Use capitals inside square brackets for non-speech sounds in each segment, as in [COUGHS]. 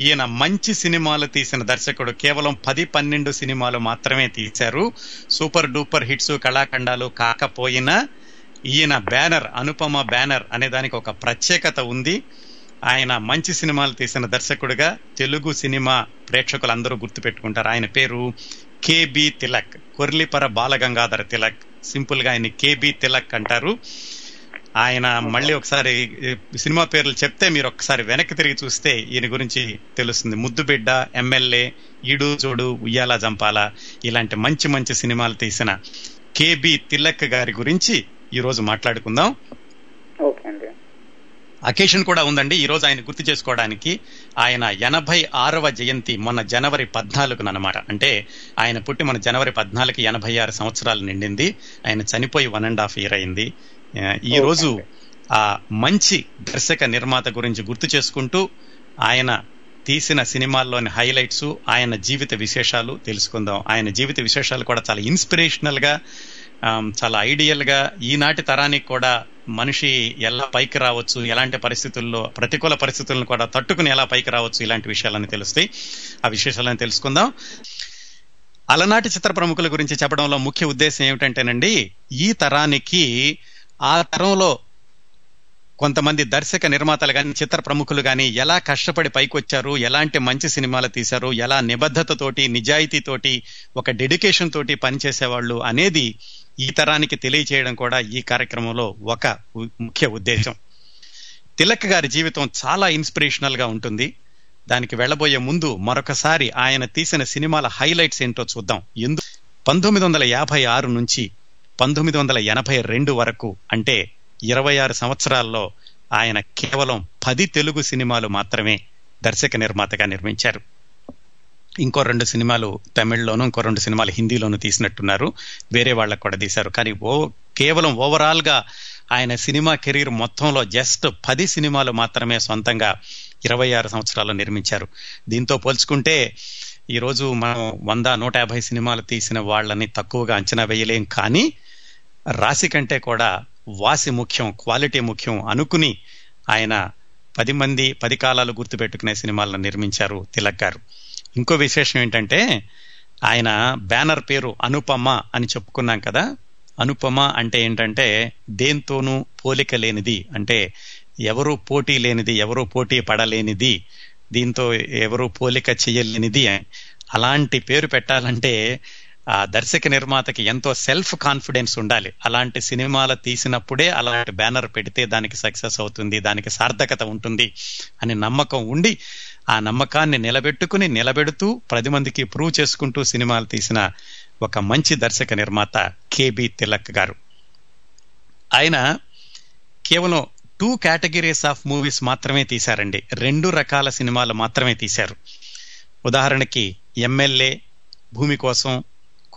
ఈయన మంచి సినిమాలు తీసిన దర్శకుడు కేవలం పది పన్నెండు సినిమాలు మాత్రమే తీశారు. సూపర్ డూపర్ హిట్స్ కళాఖండాలు కాకపోయినా ఈయన బ్యానర్ అనుపమ బ్యానర్ అనే దానికి ఒక ప్రత్యేకత ఉంది. ఆయన మంచి సినిమాలు తీసిన దర్శకుడిగా తెలుగు సినిమా ప్రేక్షకులందరూ గుర్తుపెట్టుకుంటారు. ఆయన పేరు కేబి తిలక్ కొర్లిపర బాలగంగాధర తిలక్ సింపుల్గా ఆయన కేబి తిలక్ అంటారు. ఆయన మళ్ళీ ఒకసారి సినిమా పేర్లు చెప్తే మీరు ఒకసారి వెనక్కి తిరిగి చూస్తే ఈయన గురించి తెలుస్తుంది. ముద్దుబిడ్డ ఎమ్మెల్యే ఈడు జోడు ఉయ్యాల జంపాల ఇలాంటి మంచి మంచి సినిమాలు తీసిన కేబి తిలక్ గారి గురించి ఈ రోజు మాట్లాడుకుందాం అకేషన్ కూడా ఉందండి. ఈ రోజు ఆయన గుర్తు చేసుకోవడానికి ఆయన ఎనభై ఆరవ జయంతి మొన్న జనవరి పద్నాలుగున అనమాట అంటే ఆయన పుట్టి మన జనవరి పద్నాలుగు ఎనభై ఆరు సంవత్సరాలు నిండింది. ఆయన చనిపోయి వన్ అండ్ హాఫ్ ఇయర్ అయింది. ఆ, ఈ ఓకే రోజు అండి. ఆ మంచి దర్శక నిర్మాత గురించి గుర్తు చేసుకుంటూ ఆయన తీసిన సినిమాల్లోని హైలైట్స్ ఆయన జీవిత విశేషాలు తెలుసుకుందాం. ఆయన జీవిత విశేషాలు కూడా చాలా ఇన్స్పిరేషనల్గా ఆమ్, చాలా ఐడియల్గా ఈనాటి తరానికి కూడా మనిషి ఎలా పైకి రావచ్చు ఎలాంటి పరిస్థితుల్లో ప్రతికూల పరిస్థితులను కూడా తట్టుకుని ఎలా పైకి రావచ్చు ఇలాంటి విషయాలని తెలుస్తాయి. ఆ విశేషాలను తెలుసుకుందాం. అలనాటి చిత్ర ప్రముఖుల గురించి చెప్పడంలో ముఖ్య ఉద్దేశం ఏమిటంటేనండి ఈ తరానికి ఆ తరంలో కొంతమంది దర్శక నిర్మాతలు కానీ చిత్ర ప్రముఖులు కానీ ఎలా కష్టపడి పైకొచ్చారు ఎలాంటి మంచి సినిమాలు తీశారు ఎలా నిబద్ధతతోటి నిజాయితీతోటి ఒక డెడికేషన్ తోటి పనిచేసేవాళ్ళు అనేది ఈ తరానికి తెలియచేయడం కూడా ఈ కార్యక్రమంలో ఒక ముఖ్య ఉద్దేశం. తిలక్ గారి జీవితం చాలా ఇన్స్పిరేషనల్గా ఉంటుంది. దానికి వెళ్ళబోయే ముందు మరొకసారి ఆయన తీసిన సినిమాల హైలైట్స్ ఏంటో చూద్దాం. ఎందు పంతొమ్మిది వందల యాభై ఆరు నుంచి పంతొమ్మిది వందల ఎనభై రెండు వరకు అంటే ఇరవై ఆరు సంవత్సరాల్లో ఆయన కేవలం పది తెలుగు సినిమాలు మాత్రమే దర్శక నిర్మాతగా నిర్మించారు. ఇంకో రెండు సినిమాలు తమిళ్ళోను ఇంకో రెండు సినిమాలు హిందీలోను తీసినట్టున్నారు. వేరే వాళ్ళకు కూడా తీశారు. కానీ ఓ కేవలం ఓవరాల్గా ఆయన సినిమా కెరీర్ మొత్తంలో జస్ట్ పది సినిమాలు మాత్రమే సొంతంగా ఇరవై ఆరు సంవత్సరాలు నిర్మించారు. దీంతో పోల్చుకుంటే ఈ రోజు మనం వంద నూట యాభై సినిమాలు తీసిన వాళ్ళని తక్కువగా అంచనా వేయలేం. కానీ రాశి కంటే కూడా వాసి ముఖ్యం క్వాలిటీ ముఖ్యం అనుకుని ఆయన పది మంది పది కాలాలు గుర్తుపెట్టుకునే సినిమాలను నిర్మించారు తిలక్ గారు ఇంకో విశేషం ఏంటంటే ఆయన బ్యానర్ పేరు అనుపమ అని చెప్పుకున్నాం కదా అనుపమ అంటే ఏంటంటే దేంతోనూ పోలిక లేనిది అంటే ఎవరు పోటీ లేనిది ఎవరు పోటీ పడలేనిది దీంతో ఎవరు పోలిక చేయలేనిది అని. అలాంటి పేరు పెట్టాలంటే ఆ దర్శక నిర్మాతకి ఎంతో సెల్ఫ్ కాన్ఫిడెన్స్ ఉండాలి. అలాంటి సినిమాలు తీసినప్పుడే అలాంటి బ్యానర్ పెడితే దానికి సక్సెస్ అవుతుంది దానికి సార్థకత ఉంటుంది అని నమ్మకం ఉండి ఆ నమ్మకాన్ని నిలబెట్టుకుని నిలబెడుతూ పది మందికి ప్రూవ్ చేసుకుంటూ సినిమాలు తీసిన ఒక మంచి దర్శక నిర్మాత కేబి తిలక్ గారు. ఆయన కేవలం టూ కేటగిరీస్ ఆఫ్ మూవీస్ మాత్రమే తీశారండి. రెండు రకాల సినిమాలు మాత్రమే తీశారు. ఉదాహరణకి ఎమ్మెల్యే భూమి కోసం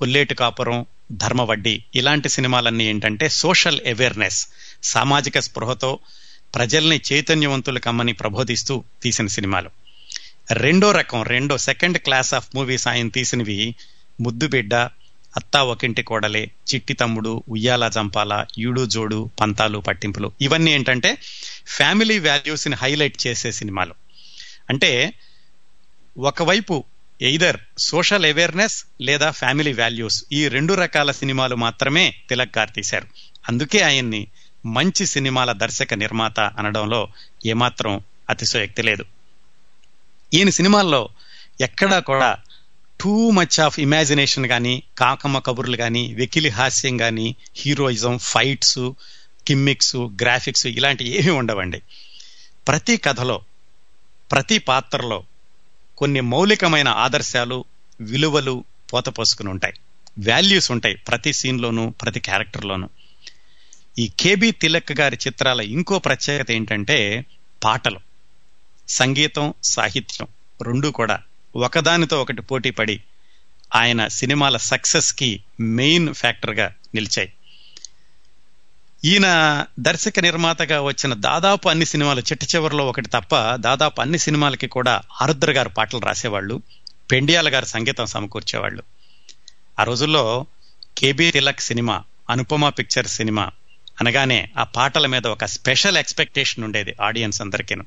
కొల్లేటి కాపురం ధర్మవడ్డి ఇలాంటి సినిమాలన్నీ ఏంటంటే సోషల్ అవేర్నెస్ సామాజిక స్పృహతో ప్రజల్ని చైతన్యవంతులు కమ్మని ప్రబోధిస్తూ తీసిన సినిమాలు. రెండో రకం రెండో సెకండ్ క్లాస్ ఆఫ్ మూవీస్ ఆయన తీసినవి ముద్దుబిడ్డ అత్తా ఒకింటి కోడలే చిట్టి తమ్ముడు ఉయ్యాల జంపాల ఈడు జోడు పంతాలు పట్టింపులు. ఇవన్నీ ఏంటంటే ఫ్యామిలీ వాల్యూస్ని హైలైట్ చేసే సినిమాలు. అంటే ఒకవైపు ఎయిదర్ సోషల్ అవేర్నెస్ లేదా ఫ్యామిలీ వాల్యూస్ ఈ రెండు రకాల సినిమాలు మాత్రమే తిలక్ గారు తీశారు. అందుకే ఆయన్ని మంచి సినిమాల దర్శక నిర్మాత అనడంలో ఏమాత్రం అతిశయోక్తి లేదు. ఈయన సినిమాల్లో ఎక్కడా కూడా టూ మచ్ ఆఫ్ ఇమాజినేషన్ కానీ కాకమ్మ కబుర్లు కానీ వెకిలి హాస్యం కానీ హీరోయిజం ఫైట్స్ కిమ్మిక్స్ గ్రాఫిక్స్ ఇలాంటివి ఏమీ ఉండవండి. ప్రతి కథలో ప్రతి పాత్రలో కొన్ని మౌలికమైన ఆదర్శాలు విలువలు పోతపోసుకుని ఉంటాయి. వాల్యూస్ ఉంటాయి ప్రతి సీన్లోనూ ప్రతి క్యారెక్టర్లోనూ. ఈ కేబి తిలక్ గారి చిత్రాల ఇంకో ప్రత్యేకత ఏంటంటే పాటలు. సంగీతం సాహిత్యం రెండు కూడా ఒకదానితో ఒకటి పోటీ పడి ఆయన సినిమాల సక్సెస్కి మెయిన్ ఫ్యాక్టర్గా నిలిచాయి. ఈయన దర్శక నిర్మాతగా వచ్చిన దాదాపు అన్ని సినిమాలు చిట్ట చివరిలో ఒకటి తప్ప దాదాపు అన్ని సినిమాలకి కూడా ఆరుద్ర గారు పాటలు రాసేవాళ్ళు పెండియాల గారు సంగీతం సమకూర్చేవాళ్ళు. ఆ రోజుల్లో K B Tilak cinema Anupama picture cinema అనగానే ఆ పాటల మీద ఒక స్పెషల్ ఎక్స్పెక్టేషన్ ఉండేది ఆడియన్స్ అందరికీను.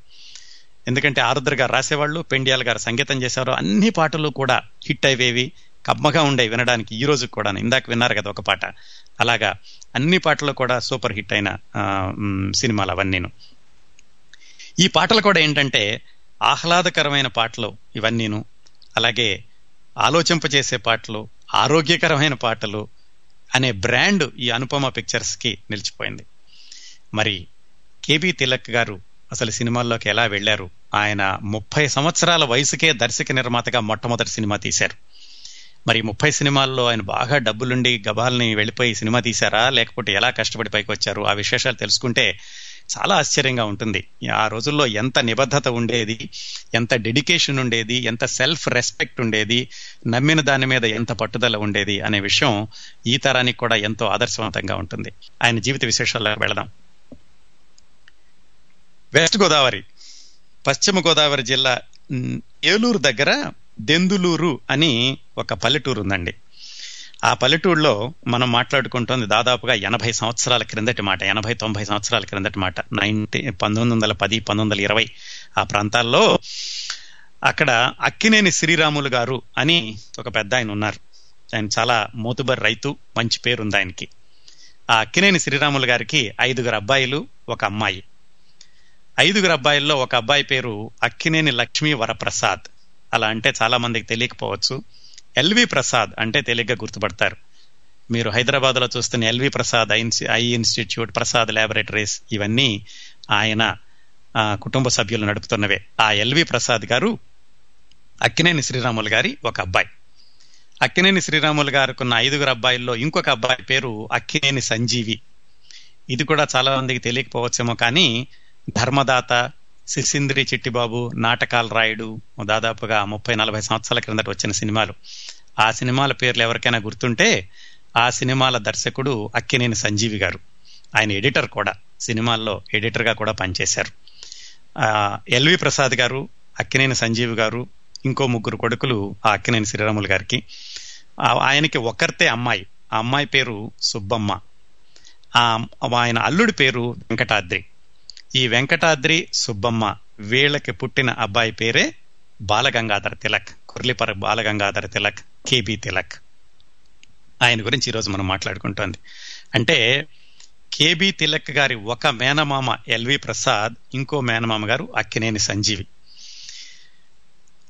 ఎందుకంటే ఆరుద్ర గారు రాసేవాళ్ళు పెండియాల గారు సంగీతం చేసేవారు అన్ని పాటలు కూడా హిట్ అయ్యేవి. కమ్మగా ఉండే వినడానికి ఈ రోజు కూడా ఇందాక విన్నారు కదా ఒక పాట. అలాగా అన్ని పాటలు కూడా సూపర్ హిట్ అయిన సినిమాలు అవన్నీను. ఈ పాటలు కూడా ఏంటంటే ఆహ్లాదకరమైన పాటలు ఇవన్నీను. అలాగే ఆలోచింపజేసే పాటలు ఆరోగ్యకరమైన పాటలు అనే బ్రాండ్ ఈ అనుపమ పిక్చర్స్కి నిలిచిపోయింది. మరి కేబీ తిలక్ గారు అసలు సినిమాల్లోకి ఎలా వెళ్ళారు? ఆయన ముప్పై సంవత్సరాల వయసుకే దర్శక నిర్మాతగా మొట్టమొదటి సినిమా తీశారు. మరి ముప్పై సినిమాల్లో ఆయన బాగా డబ్బులుండి గబాల్ని వెళ్ళిపోయి సినిమా తీశారా? లేకపోతే ఎలా కష్టపడి పైకి వచ్చారు ఆ విశేషాలు తెలుసుకుంటే చాలా ఆశ్చర్యంగా ఉంటుంది. ఆ రోజుల్లో ఎంత నిబద్ధత ఉండేది ఎంత డెడికేషన్ ఉండేది ఎంత సెల్ఫ్ రెస్పెక్ట్ ఉండేది నమ్మిన దాని మీద ఎంత పట్టుదల ఉండేది అనే విషయం ఈ తరానికి కూడా ఎంతో ఆదర్శవంతంగా ఉంటుంది. ఆయన జీవిత విశేషాలకు వెళదాం. వెస్ట్ గోదావరి పశ్చిమ గోదావరి జిల్లా ఏలూరు దగ్గర దెందులూరు అని ఒక పల్లెటూరు ఉందండి ఆ పల్లెటూరులో మనం మాట్లాడుకుంటుంది దాదాపుగా ఎనభై సంవత్సరాల క్రిందటి మాట ఎనభై తొంభై సంవత్సరాల క్రిందటి మాట. నైన్టీ పంతొమ్మిది వందల పది పంతొమ్మిది వందల ఇరవై ఆ ప్రాంతాల్లో అక్కడ అక్కినేని శ్రీరాములు గారు అని ఒక పెద్ద ఆయన ఉన్నారు. ఆయన చాలా మోతుబర్ రైతు మంచి పేరు ఉంది ఆయనకి. ఆ అక్కినేని శ్రీరాములు గారికి ఐదుగురు అబ్బాయిలు ఒక అమ్మాయి. ఐదుగురు అబ్బాయిల్లో ఒక అబ్బాయి పేరు అక్కినేని లక్ష్మీ వరప్రసాద్. అలా అంటే చాలా మందికి తెలియకపోవచ్చు. ఎల్వి ప్రసాద్ అంటే తేలిగ్గా గుర్తుపడతారు. మీరు హైదరాబాద్లో చూస్తున్న L V Prasad eye institute Prasad laboratories ఇవన్నీ ఆయన కుటుంబ సభ్యులు నడుపుతున్నవే. ఆ ఎల్వి ప్రసాద్ గారు అక్కినేని శ్రీరాములు గారి ఒక అబ్బాయి. అక్కినేని శ్రీరాములు గారుకున్న ఐదుగురు అబ్బాయిల్లో ఇంకొక అబ్బాయి పేరు అక్కినేని సంజీవి. ఇది కూడా చాలా మందికి తెలియకపోవచ్చేమో కానీ ధర్మదాత శిశింద్రి చిట్టిబాబు నాటకాలు రాయుడు దాదాపుగా ముప్పై నలభై సంవత్సరాల క్రిందట వచ్చిన సినిమాలు. ఆ సినిమాల పేర్లు ఎవరికైనా గుర్తుంటే ఆ సినిమాల దర్శకుడు అక్కినేని సంజీవి గారు. ఆయన ఎడిటర్ కూడా సినిమాల్లో ఎడిటర్గా కూడా పనిచేశారు. ఎల్వి ప్రసాద్ గారు అక్కినేని సంజీవి గారు ఇంకో ముగ్గురు కొడుకులు ఆ అక్కినేని శ్రీరాములు గారికి. ఆయనకి ఒకరితే అమ్మాయి. ఆ అమ్మాయి పేరు సుబ్బమ్మ. ఆయన అల్లుడి పేరు వెంకటాద్రి. ఈ వెంకటాద్రి సుబ్బమ్మ వీళ్ళకి పుట్టిన అబ్బాయి పేరే బాలగంగాధర తిలక్ కుర్లిపర బాలగంగాధర తిలక్ కేబి తిలక్. ఆయన గురించి ఈరోజు మనం మాట్లాడుకుంటోంది. అంటే కేబి తిలక్ గారి ఒక మేనమామ ఎల్వి ప్రసాద్ ఇంకో మేనమామ గారు అక్కినేని సంజీవి.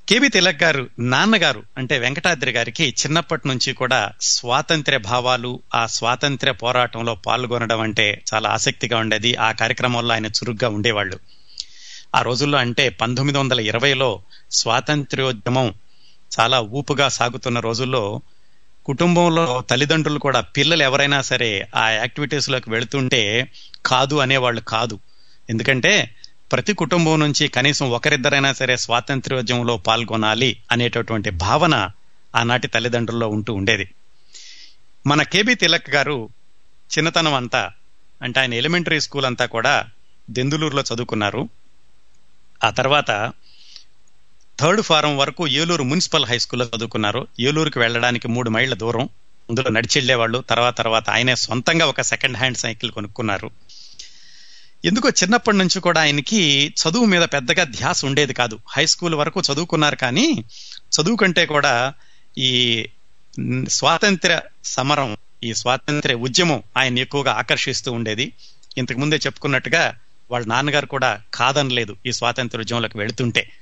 కేబి తిలక్ గారు నాన్నగారు అంటే వెంకటాద్రి గారికి చిన్నప్పటి నుంచి కూడా స్వాతంత్ర్య భావాలు ఆ స్వాతంత్ర్య పోరాటంలో పాల్గొనడం అంటే చాలా ఆసక్తిగా ఉండేది. ఆ కార్యక్రమంలో ఆయన చురుగ్గా ఉండేవాళ్ళు. ఆ రోజుల్లో అంటే పంతొమ్మిది వందల ఇరవైలో స్వాతంత్ర్యోద్యమం చాలా ఊపుగా సాగుతున్న రోజుల్లో కుటుంబంలో తల్లిదండ్రులు కూడా పిల్లలు ఎవరైనా సరే ఆ యాక్టివిటీస్లోకి వెళుతుంటే కాదు అనేవాళ్ళు కాదు. ఎందుకంటే ప్రతి కుటుంబం నుంచి కనీసం ఒకరిద్దరైనా సరే స్వాతంత్ర్యోద్యమంలో పాల్గొనాలి అనేటటువంటి భావన ఆనాటి తల్లిదండ్రుల్లో ఉంటూ ఉండేది. మన కేబి తిలక్ గారు చిన్నతనం అంతా అంటే ఆయన ఎలిమెంటరీ స్కూల్ అంతా కూడా దెందులూరులో చదువుకున్నారు. ఆ తర్వాత థర్డ్ ఫారం వరకు ఏలూరు మున్సిపల్ హై స్కూల్లో చదువుకున్నారు. ఏలూరుకి వెళ్ళడానికి మూడు మైళ్ళ దూరం. అందులో నడిచెళ్ళేవాళ్ళు తర్వాత తర్వాత ఆయనే సొంతంగా ఒక సెకండ్ హ్యాండ్ సైకిల్ కొనుక్కున్నారు. ఎందుకో చిన్నప్పటి నుంచి కూడా ఆయనకి చదువు మీద పెద్దగా ధ్యాస ఉండేది కాదు. హై స్కూల్ వరకు చదువుకున్నారు కానీ చదువు కంటే కూడా ఈ స్వాతంత్ర సమరం ఈ స్వాతంత్ర ఉద్యమం ఆయన ఎక్కువగా ఆకర్షిస్తూ ఉండేది. ఇంతకు ముందే చెప్పుకున్నట్టుగా వాళ్ళ నాన్నగారు కూడా కాదనలేదు ఈ స్వాతంత్ర ఉద్యమంలోకి వెళుతుంటే.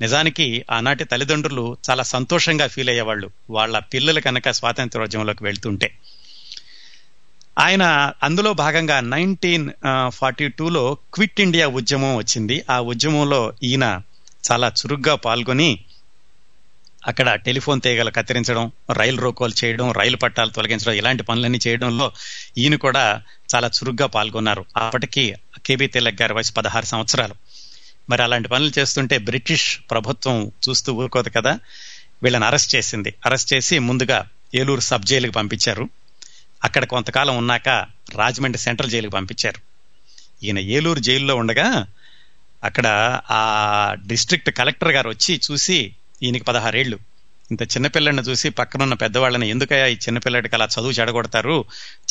నిజానికి ఆనాటి తల్లిదండ్రులు చాలా సంతోషంగా ఫీల్ అయ్యేవాళ్ళు వాళ్ళ పిల్లలు కనుక స్వాతంత్రోద్యమంలోకి వెళ్తుంటే. ఆయన అందులో భాగంగా నైన్టీన్ ఫార్టీ టూలో క్విట్ ఇండియా ఉద్యమం వచ్చింది. ఆ ఉద్యమంలో ఈయన చాలా చురుగ్గా పాల్గొని అక్కడ టెలిఫోన్ తీగలు కత్తిరించడం రైలు రోకోలు చేయడం రైలు పట్టాలు తొలగించడం ఇలాంటి పనులన్నీ చేయడంలో ఈయన కూడా చాలా చురుగ్గా పాల్గొన్నారు. అప్పటికి కేబీ తిలక్ గారి వయసు పదహారు సంవత్సరాలు. మరి అలాంటి పనులు చేస్తుంటే బ్రిటిష్ ప్రభుత్వం చూస్తూ ఊరుకోదు కదా వీళ్ళని అరెస్ట్ చేసింది. అరెస్ట్ చేసి ముందుగా ఏలూరు సబ్ జైలుకి పంపించారు. అక్కడ కొంతకాలం ఉన్నాక రాజమండ్రి సెంట్రల్ జైలుకి పంపించారు. ఈయన ఏలూరు జైల్లో ఉండగా అక్కడ ఆ డిస్ట్రిక్ట్ కలెక్టర్ గారు వచ్చి చూసి ఈయనకి పదహారేళ్ళు. ఇంత చిన్నపిల్లడిని చూసి పక్కనున్న పెద్దవాళ్ళని ఎందుకయ్యా ఈ చిన్నపిల్లడికి అలా చదువు చెడగొడతారు?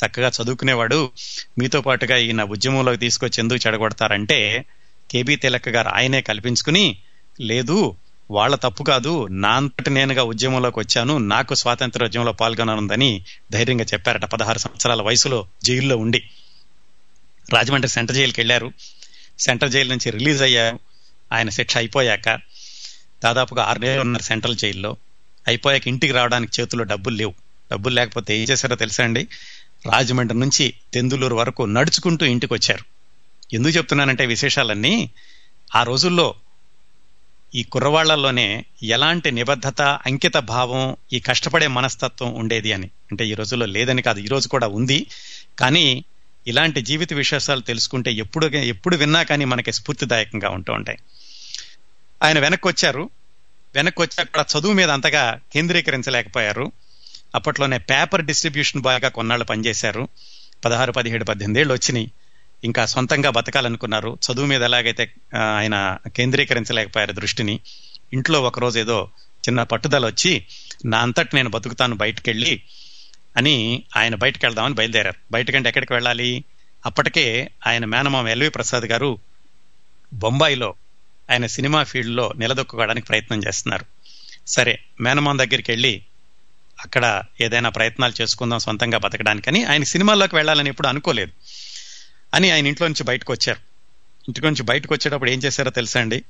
చక్కగా చదువుకునేవాడు. మీతో పాటుగా ఈయన ఉద్యమంలోకి తీసుకొచ్చి ఎందుకు చెడగొడతారంటే కేబీ తిలక్ గారు ఆయనే కల్పించుకుని లేదు వాళ్ళ తప్పు కాదు నా అంతటి నేనుగా ఉద్యమంలోకి వచ్చాను నాకు స్వాతంత్ర ఉద్యమంలో పాల్గొననుందని ధైర్యంగా చెప్పారట పదహారు సంవత్సరాల వయసులో జైల్లో ఉండి. రాజమండ్రి సెంట్రల్ జైలుకి వెళ్ళారు. సెంట్రల్ జైలు నుంచి రిలీజ్ అయ్యారు. ఆయన శిక్ష అయిపోయాక దాదాపుగా ఆరు నెలలు ఉన్నారు సెంట్రల్ జైల్లో. అయిపోయాక ఇంటికి రావడానికి చేతిలో డబ్బులు లేవు. డబ్బులు లేకపోతే ఏం చేశారో తెలుసా అండి? రాజమండ్రి నుంచి తెందులూరు వరకు నడుచుకుంటూ ఇంటికి వచ్చారు. ఎందుకు చెప్తున్నానంటే విశేషాలన్నీ ఆ రోజుల్లో ఈ కుర్రవాళ్ళలోనే ఎలాంటి నిబద్ధత అంకిత భావం ఈ కష్టపడే మనస్తత్వం ఉండేది అని. అంటే ఈ రోజుల్లో లేదని కాదు ఈ రోజు కూడా ఉంది. కానీ ఇలాంటి జీవిత విశేషాలు తెలుసుకుంటే ఎప్పుడు ఎప్పుడు విన్నా కానీ మనకి స్ఫూర్తిదాయకంగా ఉంటూ ఉంటాయి. ఆయన వెనక్కి వచ్చారు వెనక్కి వచ్చాక కూడా చదువు మీద అంతగా కేంద్రీకరించలేకపోయారు. అప్పట్లోనే పేపర్ డిస్ట్రిబ్యూషన్ బాయ్గా కొన్నాళ్ళు పనిచేశారు. పదహారు పదిహేడు పద్దెనిమిది ఏళ్ళు వచ్చినాయి. ఇంకా సొంతంగా బతకాలనుకున్నారు. చదువు మీద ఎలాగైతే ఆయన కేంద్రీకరించలేకపోయారు దృష్టిని ఇంట్లో ఒకరోజు ఏదో చిన్న పట్టుదల వచ్చి నా అంతటి నేను బతుకుతాను బయటకెళ్ళి అని ఆయన బయటకు వెళ్దామని బయలుదేరారు. బయటకంటే ఎక్కడికి వెళ్ళాలి? అప్పటికే ఆయన మేనమామ ఎల్వి ప్రసాద్ గారు బొంబాయిలో ఆయన సినిమా ఫీల్డ్లో నిలదొక్కుకోవడానికి ప్రయత్నం చేస్తున్నారు. సరే మేనమామ దగ్గరికి వెళ్ళి అక్కడ ఏదైనా ప్రయత్నాలు చేసుకుందాం సొంతంగా బతకడానికని ఆయన సినిమాల్లోకి వెళ్ళాలని ఎప్పుడు అనుకోలేదు. అని ఆయన ఇంట్లో నుంచి బయటకు వచ్చారు. ఇంటి నుంచి బయటకు వచ్చేటప్పుడు ఏం చేశారో తెలుసా అండి?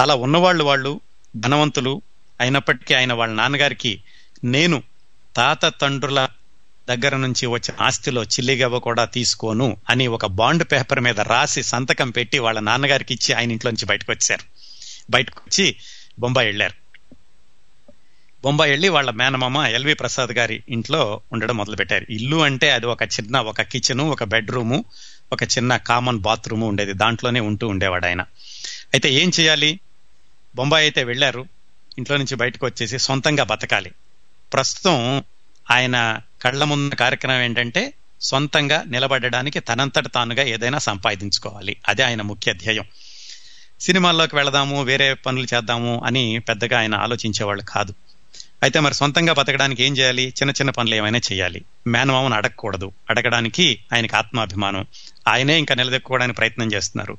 చాలా ఉన్నవాళ్ళు వాళ్ళు ధనవంతులు అయినప్పటికీ ఆయన వాళ్ళ నాన్నగారికి నేను తాత తండ్రుల దగ్గర నుంచి వచ్చిన ఆస్తిలో చిల్లిగవ్వ కూడా తీసుకోను అని ఒక బాండ్ పేపర్ మీద రాసి సంతకం పెట్టి వాళ్ళ నాన్నగారికి ఇచ్చి ఆయన ఇంట్లో నుంచి బయటకు వచ్చారు. బయటకు వచ్చి బొంబాయి వెళ్ళారు. బొంబాయి వెళ్ళి వాళ్ళ మేనమామ ఎల్వి ప్రసాద్ గారి ఇంట్లో ఉండడం మొదలుపెట్టారు. ఇల్లు అంటే అది ఒక చిన్న ఒక కిచెను ఒక బెడ్రూము ఒక చిన్న కామన్ బాత్రూము ఉండేది. దాంట్లోనే ఉంటూ ఉండేవాడు ఆయన. అయితే ఏం చేయాలి? బొంబాయి అయితే వెళ్ళారు. ఇంట్లో నుంచి బయటకు వచ్చేసి సొంతంగా బతకాలి. ప్రస్తుతం ఆయన కళ్ళ ముందు కార్యక్రమం ఏంటంటే సొంతంగా నిలబడడానికి తనంతట తానుగా ఏదైనా సంపాదించుకోవాలి. అదే ఆయన ముఖ్య ధ్యేయం. సినిమాల్లోకి వెళదాము వేరే పనులు చేద్దాము అని పెద్దగా ఆయన ఆలోచించేవాళ్ళు కాదు. అయితే మరి సొంతంగా బతకడానికి ఏం చేయాలి? చిన్న చిన్న పనులు ఏమైనా చేయాలి. మేనమామను అడగకూడదు. అడగడానికి ఆయనకి ఆత్మాభిమానం. ఆయనే ఇంకా నిలదొక్కుకోవడానికి ప్రయత్నం చేస్తున్నారు.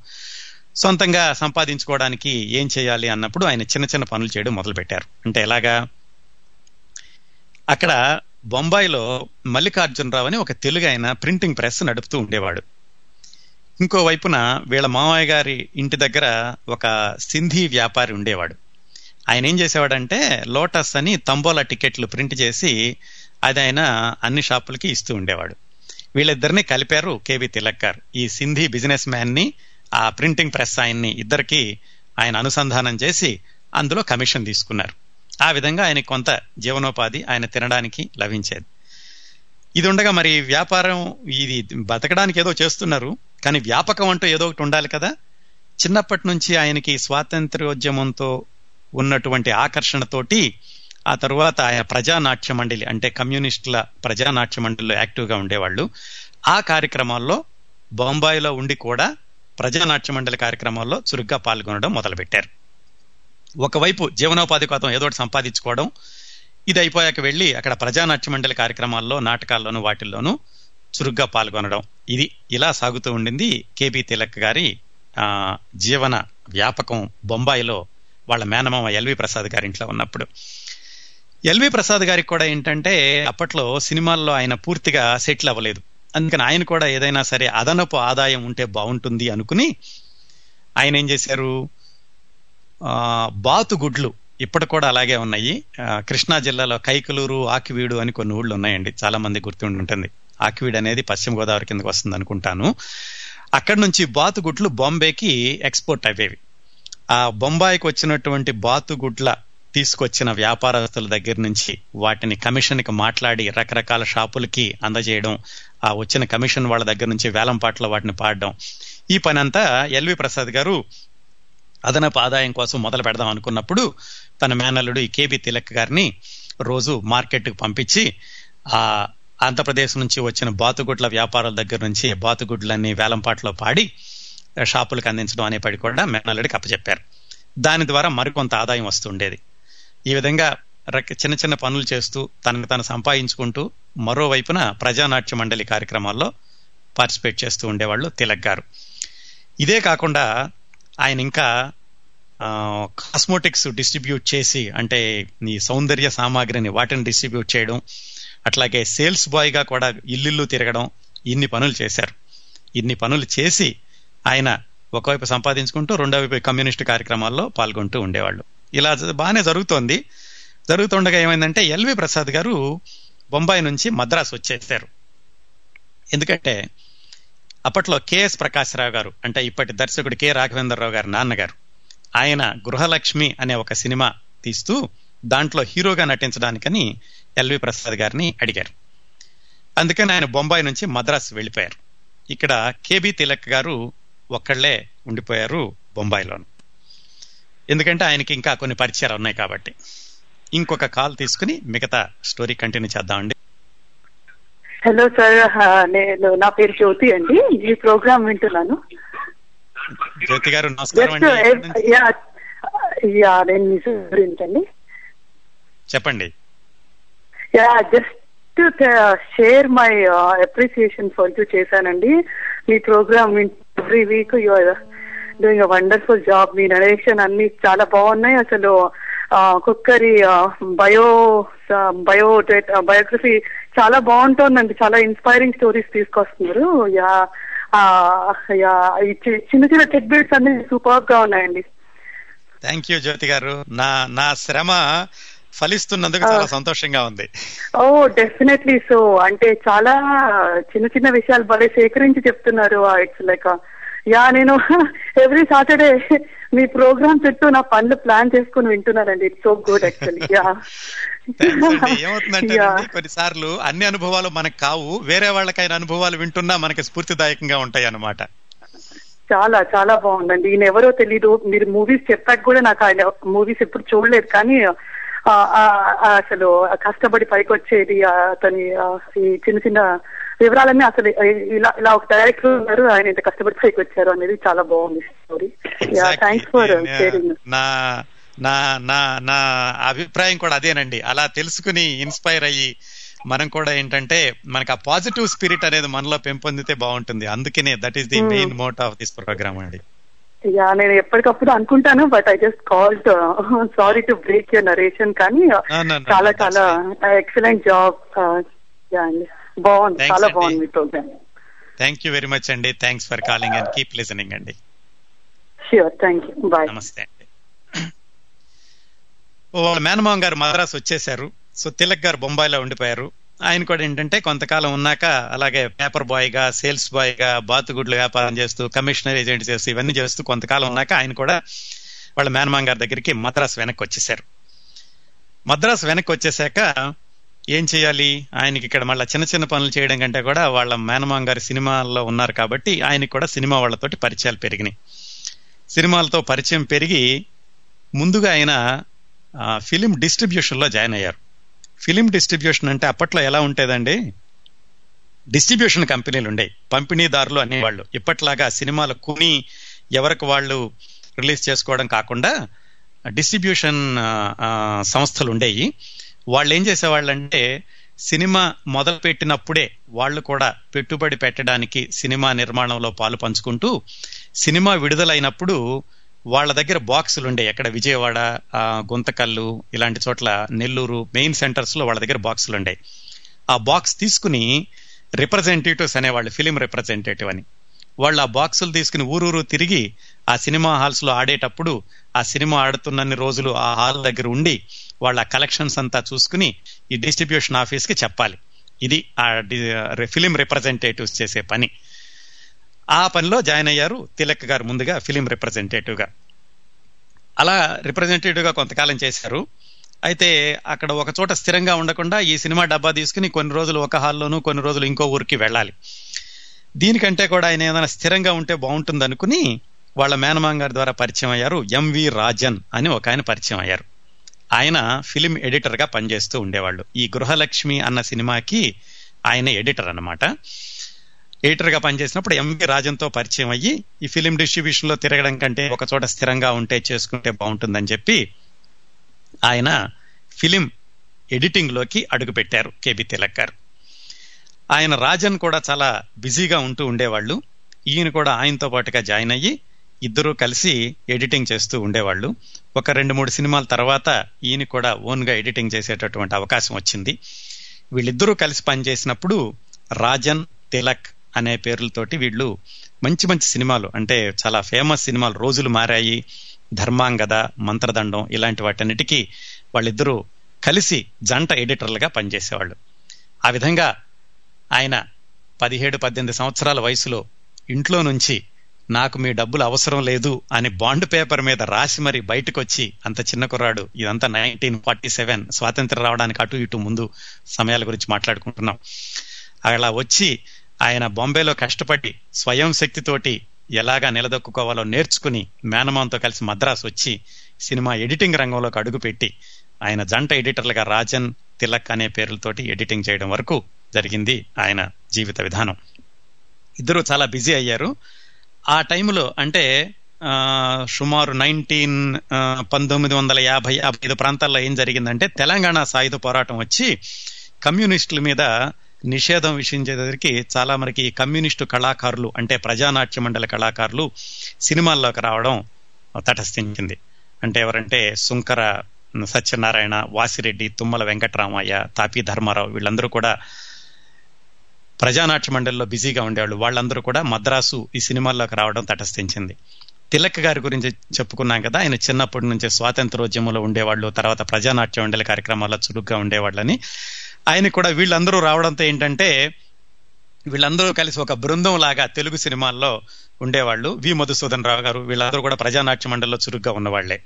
సొంతంగా సంపాదించుకోవడానికి ఏం చేయాలి అన్నప్పుడు ఆయన చిన్న చిన్న పనులు చేయడం మొదలుపెట్టారు. అంటే ఎలాగా? అక్కడ బొంబాయిలో మల్లికార్జునరావు అని ఒక తెలుగు ఆయన ప్రింటింగ్ ప్రెస్ నడుపుతూ ఉండేవాడు. ఇంకో వైపున వీళ్ళ మామయ్య గారి ఇంటి దగ్గర ఒక సింధీ వ్యాపారి ఉండేవాడు. ఆయన ఏం చేసేవాడంటే లోటస్ అని తంబోలా టికెట్లు ప్రింట్ చేసి అది ఆయన అన్ని షాపులకి ఇస్తూ ఉండేవాడు. వీళ్ళిద్దరిని కలిపారు కేవి తిలక్ గారు ఈ సింధీ బిజినెస్ మ్యాన్ని ఆ ప్రింటింగ్ ప్రెస్ ఆయన్ని ఇద్దరికి ఆయన అనుసంధానం చేసి అందులో కమిషన్ తీసుకున్నారు. ఆ విధంగా ఆయన కొంత జీవనోపాధి ఆయన తినడానికి లభించేది. ఇది ఉండగా మరి వ్యాపారం ఇది బతకడానికి ఏదో చేస్తున్నారు కానీ వ్యాపకం అంటూ ఏదో ఒకటి ఉండాలి కదా. చిన్నప్పటి నుంచి ఆయనకి స్వాతంత్ర్యోద్యమంతో ఉన్నటువంటి ఆకర్షణతోటి ఆ తరువాత ఆయా ప్రజానాట్య మండలి అంటే కమ్యూనిస్టుల ప్రజానాట్య మండలిలో యాక్టివ్గా ఉండేవాళ్ళు. ఆ కార్యక్రమాల్లో బొంబాయిలో ఉండి కూడా ప్రజానాట్య మండలి కార్యక్రమాల్లో చురుగ్గా పాల్గొనడం మొదలుపెట్టారు. ఒకవైపు జీవనోపాధి కోసం ఏదో ఒకటి సంపాదించుకోవడం ఇది అయిపోయాక వెళ్ళి అక్కడ ప్రజానాట్య మండలి కార్యక్రమాల్లో నాటకాల్లోనూ వాటిల్లోనూ చురుగ్గా పాల్గొనడం. ఇది ఇలా సాగుతూ ఉండింది. కేబీ తిలక్ గారి జీవన వ్యాపకం బొంబాయిలో వాళ్ళ మేనమామ ఎల్వి ప్రసాద్ గారి ఇంట్లో ఉన్నప్పుడు. ఎల్వి ప్రసాద్ గారికి కూడా ఏంటంటే అప్పట్లో సినిమాల్లో ఆయన పూర్తిగా సెటిల్ అవ్వలేదు. అందుకని ఆయన కూడా ఏదైనా సరే అదనపు ఆదాయం ఉంటే బాగుంటుంది అనుకుని ఆయన ఏం చేశారు? బాతుగుడ్లు ఇప్పటి కూడా అలాగే ఉన్నాయి. కృష్ణా జిల్లాలో కైకలూరు ఆకివీడు అని కొన్ని ఊళ్ళు ఉన్నాయండి. చాలా మంది గుర్తుండి ఉంటుంది ఆకివీడు అనేది పశ్చిమ గోదావరి కిందకు వస్తుంది అనుకుంటాను. అక్కడి నుంచి బాతుగుడ్లు బాంబేకి ఎక్స్పోర్ట్ అయ్యేవి. ఆ బొంబాయికి వచ్చినటువంటి బాతుగుడ్ల తీసుకొచ్చిన వ్యాపారస్తుల దగ్గర నుంచి వాటిని కమిషన్కి మాట్లాడి రకరకాల షాపులకి అందజేయడం ఆ వచ్చిన కమిషన్ వాళ్ళ దగ్గర నుంచి వేలంపాట్లో వాటిని పాడడం. ఈ పని అంతా ఎల్వి ప్రసాద్ గారు అదనపు ఆదాయం కోసం మొదలు పెడదాం అనుకున్నప్పుడు తన మేనల్లుడు ఈ కేబి తిలక్ గారిని రోజు మార్కెట్కి పంపించి ఆ ఆంధ్రప్రదేశ్ నుంచి వచ్చిన బాతుగుడ్ల వ్యాపారాల దగ్గర నుంచి బాతుగుడ్లన్నీ వేలంపాట్లో పాడి షాపులకు అందించడం అనే పడి కూడా మేనల్లుడికి అప్పచెప్పారు. దాని ద్వారా మరికొంత ఆదాయం వస్తుండేది. ఈ విధంగా చిన్న చిన్న పనులు చేస్తూ తనకు తను సంపాదించుకుంటూ మరోవైపున ప్రజానాట్య మండలి కార్యక్రమాల్లో పార్టిసిపేట్ చేస్తూ ఉండేవాళ్ళు తిలక్ గారు. ఇదే కాకుండా ఆయన ఇంకా కాస్మోటిక్స్ డిస్ట్రిబ్యూట్ చేసి అంటే ఈ సౌందర్య సామాగ్రిని వాటిని డిస్ట్రిబ్యూట్ చేయడం అట్లాగే సేల్స్ బాయ్గా కూడా ఇల్లు తిరగడం ఇన్ని పనులు చేశారు. ఇన్ని పనులు చేసి ఆయన ఒకవైపు సంపాదించుకుంటూ రెండో వైపు కమ్యూనిస్ట్ కార్యక్రమాల్లో పాల్గొంటూ ఉండేవాళ్ళు. ఇలా బాగానే జరుగుతోంది. జరుగుతుండగా ఏమైందంటే ఎల్వి ప్రసాద్ గారు బొంబాయి నుంచి మద్రాసు వచ్చేసారు. ఎందుకంటే అప్పట్లో కెఎస్ ప్రకాశ్రావు గారు అంటే ఇప్పటి దర్శకుడు కె రాఘవేంద్రరావు గారు నాన్నగారు ఆయన గృహలక్ష్మి అనే ఒక సినిమా తీస్తూ దాంట్లో హీరోగా నటించడానికని ఎల్వి ప్రసాద్ గారిని అడిగారు. అందుకని ఆయన బొంబాయి నుంచి మద్రాసు వెళ్ళిపోయారు. ఇక్కడ కేబి తిలక్ గారు ఒక్కళ్ళే ఉండిపోయారు బొంబాయిలోను. ఎందుకంటే ఆయనకి ఇంకా కొన్ని పరిచయాలు ఉన్నాయి కాబట్టి. ఇంకొక కాల్ తీసుకుని మిగతా స్టోరీ కంటిన్యూ చేద్దామండి. హలో సార్ నేను నా పేరు జ్యోతి అండి. ఈ ప్రోగ్రామ్ వింటున్నాను. జ్యోతి గారు నమస్కారం చెప్పండి. Yeah just share my appreciation for you చేశానండి. మీ program every week you are doing wonderful job me narration అన్ని చాలా బాగున్నాయి. అసలు కుక్కరి బయో బయో బయోగ్రఫీ చాలా బాగుంటుందండి. చాలా ఇన్స్పైరింగ్ స్టోరీస్ తీసుకొస్తున్నారు. యా యా చిన్న చిన్న టెక్ బిట్స్ అన్ని సూపర్గా ఉన్నాయండి. థ్యాంక్ యూ జ్యోతి గారు. నా నా శ్రమ ఫలిస్తున్నందుకు చాలా సంతోషంగా ఉంది. ఓ డెఫినెట్లీ సో అంటే చాలా చిన్న చిన్న విషయాలు భలే సేకరించి చెప్తున్నారు. ఇట్స్ లైక్ యా నేను [LAUGHS] ఎవ్రీ సాటర్డే మీ ప్రోగ్రామ్ చుట్టూ నా పనులు ప్లాన్ చేసుకుని వింటున్నానండి. It's so good actually yeah. ఏమవుతుందంటే కొన్నిసార్లు అన్ని అనుభవాలు మనకు కావు. వేరే వాళ్ళకైన అనుభవాలు వింటున్నా మనకి స్ఫూర్తిదాయకంగా ఉంటాయి అన్నమాట చాలా చాలా బాగుందండి. ఈయన ఎవరో తెలీదు. మీరు మూవీస్ చెప్పాక కూడా నాకు ఆయన మూవీస్ ఎప్పుడు చూడలేదు. కానీ అసలు కష్టపడి పైకి వచ్చేది అతని ఈ చిన్న చిన్న వివరాలన్నీ అసలు ఇలా ఇలా ఒక డైరెక్టర్ ఉన్నారు ఆయన ఇంత కష్టపడి పైకి వచ్చారు అనేది చాలా బాగుంది స్టోరీ. థ్యాంక్స్ ఫర్ షేరింగ్ నా నా నా నా అభిప్రాయం కూడా అదేనండి. అలా తెలుసుకుని ఇన్స్పైర్ అయ్యి మనం కూడా ఏంటంటే మనకు ఆ పాజిటివ్ స్పిరిట్ అనేది మనలో పెంపొందితే బాగుంటుంది. అందుకనే that is the. Main motto of this program అండి. యా నేను ఎప్పటికప్పుడు అనుకుంటాను but I just called sorry to break your narration కానీ no, చాలా చాలా ఎక్సలెంట్ జాబ్ యా అండి. బాగుంది చాలా. బాగుంది మీ program thank you very much అండి. Thanks for calling and keep listening అండి. ష్యూర్ థ్యాంక్ యూ బాయ్ నమస్తే అండి. [CLEARS THROAT] వాళ్ళ మేనమామ గారు మద్రాసు వచ్చేసారు. సో తిలక్ గారు బొంబాయిలో ఉండిపోయారు. ఆయన కూడా ఏంటంటే కొంతకాలం ఉన్నాక అలాగే పేపర్ బాయ్గా సేల్స్ బాయ్గా బాతుగుడ్లు వ్యాపారం చేస్తూ కమిషనర్ ఏజెంట్ చేస్తూ ఇవన్నీ చేస్తూ కొంతకాలం ఉన్నాక ఆయన కూడా వాళ్ళ మేనమామ గారి దగ్గరికి మద్రాసు వెనక్కి వచ్చేసారు మద్రాసు వెనక్కి వచ్చేసాక ఏం చేయాలి? ఆయనకి ఇక్కడ మళ్ళీ చిన్న చిన్న పనులు చేయడం కంటే కూడా వాళ్ళ మేనమామ గారి సినిమాల్లో ఉన్నారు కాబట్టి ఆయనకి కూడా సినిమా వాళ్ళతోటి పరిచయాలు పెరిగినాయి. సినిమాలతో పరిచయం పెరిగి ముందుగా ఆయన ఫిలిం డిస్ట్రిబ్యూషన్లో జాయిన్ అయ్యారు. ఫిలిం డిస్ట్రిబ్యూషన్ అంటే అప్పట్లో ఎలా ఉంటేదండి డిస్ట్రిబ్యూషన్ కంపెనీలు ఉండేవి. పంపిణీదారులు అనేవాళ్ళు. ఇప్పట్లాగా సినిమాలు కొని ఎవరికి వాళ్ళు రిలీజ్ చేసుకోవడం కాకుండా డిస్ట్రిబ్యూషన్ సంస్థలు ఉండేవి వాళ్ళు ఏం చేసేవాళ్ళంటే సినిమా మొదలు పెట్టినప్పుడే వాళ్ళు కూడా పెట్టుబడి పెట్టడానికి సినిమా నిర్మాణంలో పాలు పంచుకుంటూ సినిమా విడుదలైనప్పుడు వాళ్ళ దగ్గర బాక్సులు ఉండే ఎక్కడ విజయవాడ గుంతకల్లు ఇలాంటి చోట్ల నెల్లూరు మెయిన్ సెంటర్స్లో వాళ్ళ దగ్గర బాక్సులు ఉండే. ఆ బాక్స్ తీసుకుని రిప్రజెంటేటివ్స్ అనేవాళ్ళు ఫిలిం రిప్రజెంటేటివ్ అని. వాళ్ళు ఆ బాక్సులు తీసుకుని ఊరూరు తిరిగి ఆ సినిమా హాల్స్లో ఆడేటప్పుడు ఆ సినిమా ఆడుతున్నన్ని రోజులు ఆ హాల్ దగ్గర ఉండి వాళ్ళ కలెక్షన్స్ అంతా చూసుకుని ఈ డిస్ట్రిబ్యూషన్ ఆఫీస్కి చెప్పాలి. ఇది ఆ ఫిలిం రిప్రజెంటేటివ్స్ చేసే పని. ఆ పనిలో జాయిన్ అయ్యారు తిలక్ గారు ముందుగా ఫిలిం రిప్రజెంటేటివ్గా. అలా రిప్రజెంటేటివ్గా కొంతకాలం చేశారు. అయితే అక్కడ ఒక చోట స్థిరంగా ఉండకుండా ఈ సినిమా డబ్బా తీసుకుని కొన్ని రోజులు ఒక హాల్లోనూ కొన్ని రోజులు ఇంకో ఊరికి వెళ్ళాలి. దీనికంటే కూడా ఆయన ఏదైనా స్థిరంగా ఉంటే బాగుంటుంది అనుకుని వాళ్ళ మేనమామ గారి ద్వారా పరిచయం అయ్యారు ఎంవి రాజన్ అని ఒక ఆయన పరిచయం అయ్యారు. ఆయన ఫిలిం ఎడిటర్గా పనిచేస్తూ ఉండేవాళ్ళు. ఈ గృహలక్ష్మి అన్న సినిమాకి ఆయన ఎడిటర్ అన్నమాట. ఎడిటర్గా పనిచేసినప్పుడు ఎంవి రాజన్తో పరిచయం అయ్యి ఈ ఫిలిం డిస్ట్రిబ్యూషన్లో తిరగడం కంటే ఒక చోట స్థిరంగా ఉంటే చేసుకుంటే బాగుంటుందని చెప్పి ఆయన ఫిలిం ఎడిటింగ్లోకి అడుగు పెట్టారు కేబి తిలక్ గారు. ఆయన రాజన్ కూడా చాలా బిజీగా ఉంటూ ఉండేవాళ్ళు. ఈయన కూడా ఆయనతో పాటుగా జాయిన్ అయ్యి ఇద్దరూ కలిసి ఎడిటింగ్ చేస్తూ ఉండేవాళ్ళు. ఒక రెండు మూడు సినిమాల తర్వాత ఈయన కూడా ఓన్గా ఎడిటింగ్ చేసేటటువంటి అవకాశం వచ్చింది. వీళ్ళిద్దరూ కలిసి పనిచేసినప్పుడు రాజన్ తిలక్ అనే పేర్లతోటి వీళ్ళు మంచి మంచి సినిమాలు అంటే చాలా ఫేమస్ సినిమాలు రోజులు మారాయి. ధర్మాంగద మంత్రదండం ఇలాంటి వాటన్నిటికీ వాళ్ళిద్దరూ కలిసి జంట ఎడిటర్లుగా పనిచేసేవాళ్ళు. ఆ విధంగా ఆయన పదిహేడు పద్దెనిమిది సంవత్సరాల వయసులో ఇంట్లో నుంచి నాకు మీ డబ్బులు అవసరం లేదు అని బాండ్ పేపర్ మీద రాసి మరి బయటకు వచ్చి అంత చిన్న కుర్రాడు ఇదంతా నైన్టీన్ ఫార్టీ సెవెన్ స్వాతంత్రం రావడానికి అటు ఇటు ముందు సమయాల గురించి మాట్లాడుకుంటున్నాం. అలా వచ్చి ఆయన బాంబేలో కష్టపడి స్వయం శక్తితోటి ఎలాగా నిలదొక్కుకోవాలో నేర్చుకుని మేనమాన్తో కలిసి మద్రాసు వచ్చి సినిమా ఎడిటింగ్ రంగంలోకి అడుగుపెట్టి ఆయన జంట ఎడిటర్లుగా రాజన్ తిలక్ అనే పేర్లతోటి ఎడిటింగ్ చేయడం వరకు జరిగింది ఆయన జీవిత విధానం. ఇద్దరు చాలా బిజీ అయ్యారు. ఆ టైంలో అంటే సుమారు నైన్టీన్ పంతొమ్మిది వందల యాభై యాభై ఐదు ప్రాంతాల్లో ఏం జరిగిందంటే తెలంగాణ సాయుధ పోరాటం వచ్చి కమ్యూనిస్టుల మీద నిషేధం విషయించేసరికి చాలా మనకి కమ్యూనిస్టు కళాకారులు అంటే ప్రజానాట్య మండలి కళాకారులు సినిమాల్లోకి రావడం తటస్థించింది. అంటే ఎవరంటే సుంకర సత్యనారాయణ వాసిరెడ్డి తుమ్మల వెంకటరామయ్య తాపి ధర్మారావు వీళ్ళందరూ కూడా ప్రజానాట్య మండలిలో బిజీగా ఉండేవాళ్ళు. వాళ్ళందరూ కూడా మద్రాసు ఈ సినిమాల్లోకి రావడం తటస్థించింది. తిలక్ గారి గురించి చెప్పుకున్నాం కదా ఆయన చిన్నప్పటి నుంచి స్వాతంత్రోద్యమంలో ఉండేవాళ్ళు తర్వాత ప్రజానాట్య మండలి కార్యక్రమాల్లో చురుగ్గా ఉండేవాళ్ళని ఆయన కూడా వీళ్ళందరూ రావడంతో ఏంటంటే వీళ్ళందరూ కలిసి ఒక బృందం లాగా తెలుగు సినిమాల్లో ఉండేవాళ్ళు. వి మధుసూదన్ రావు గారు వీళ్ళందరూ కూడా ప్రజానాట్య మండలిలో చురుగ్గా ఉన్నవాళ్ళే.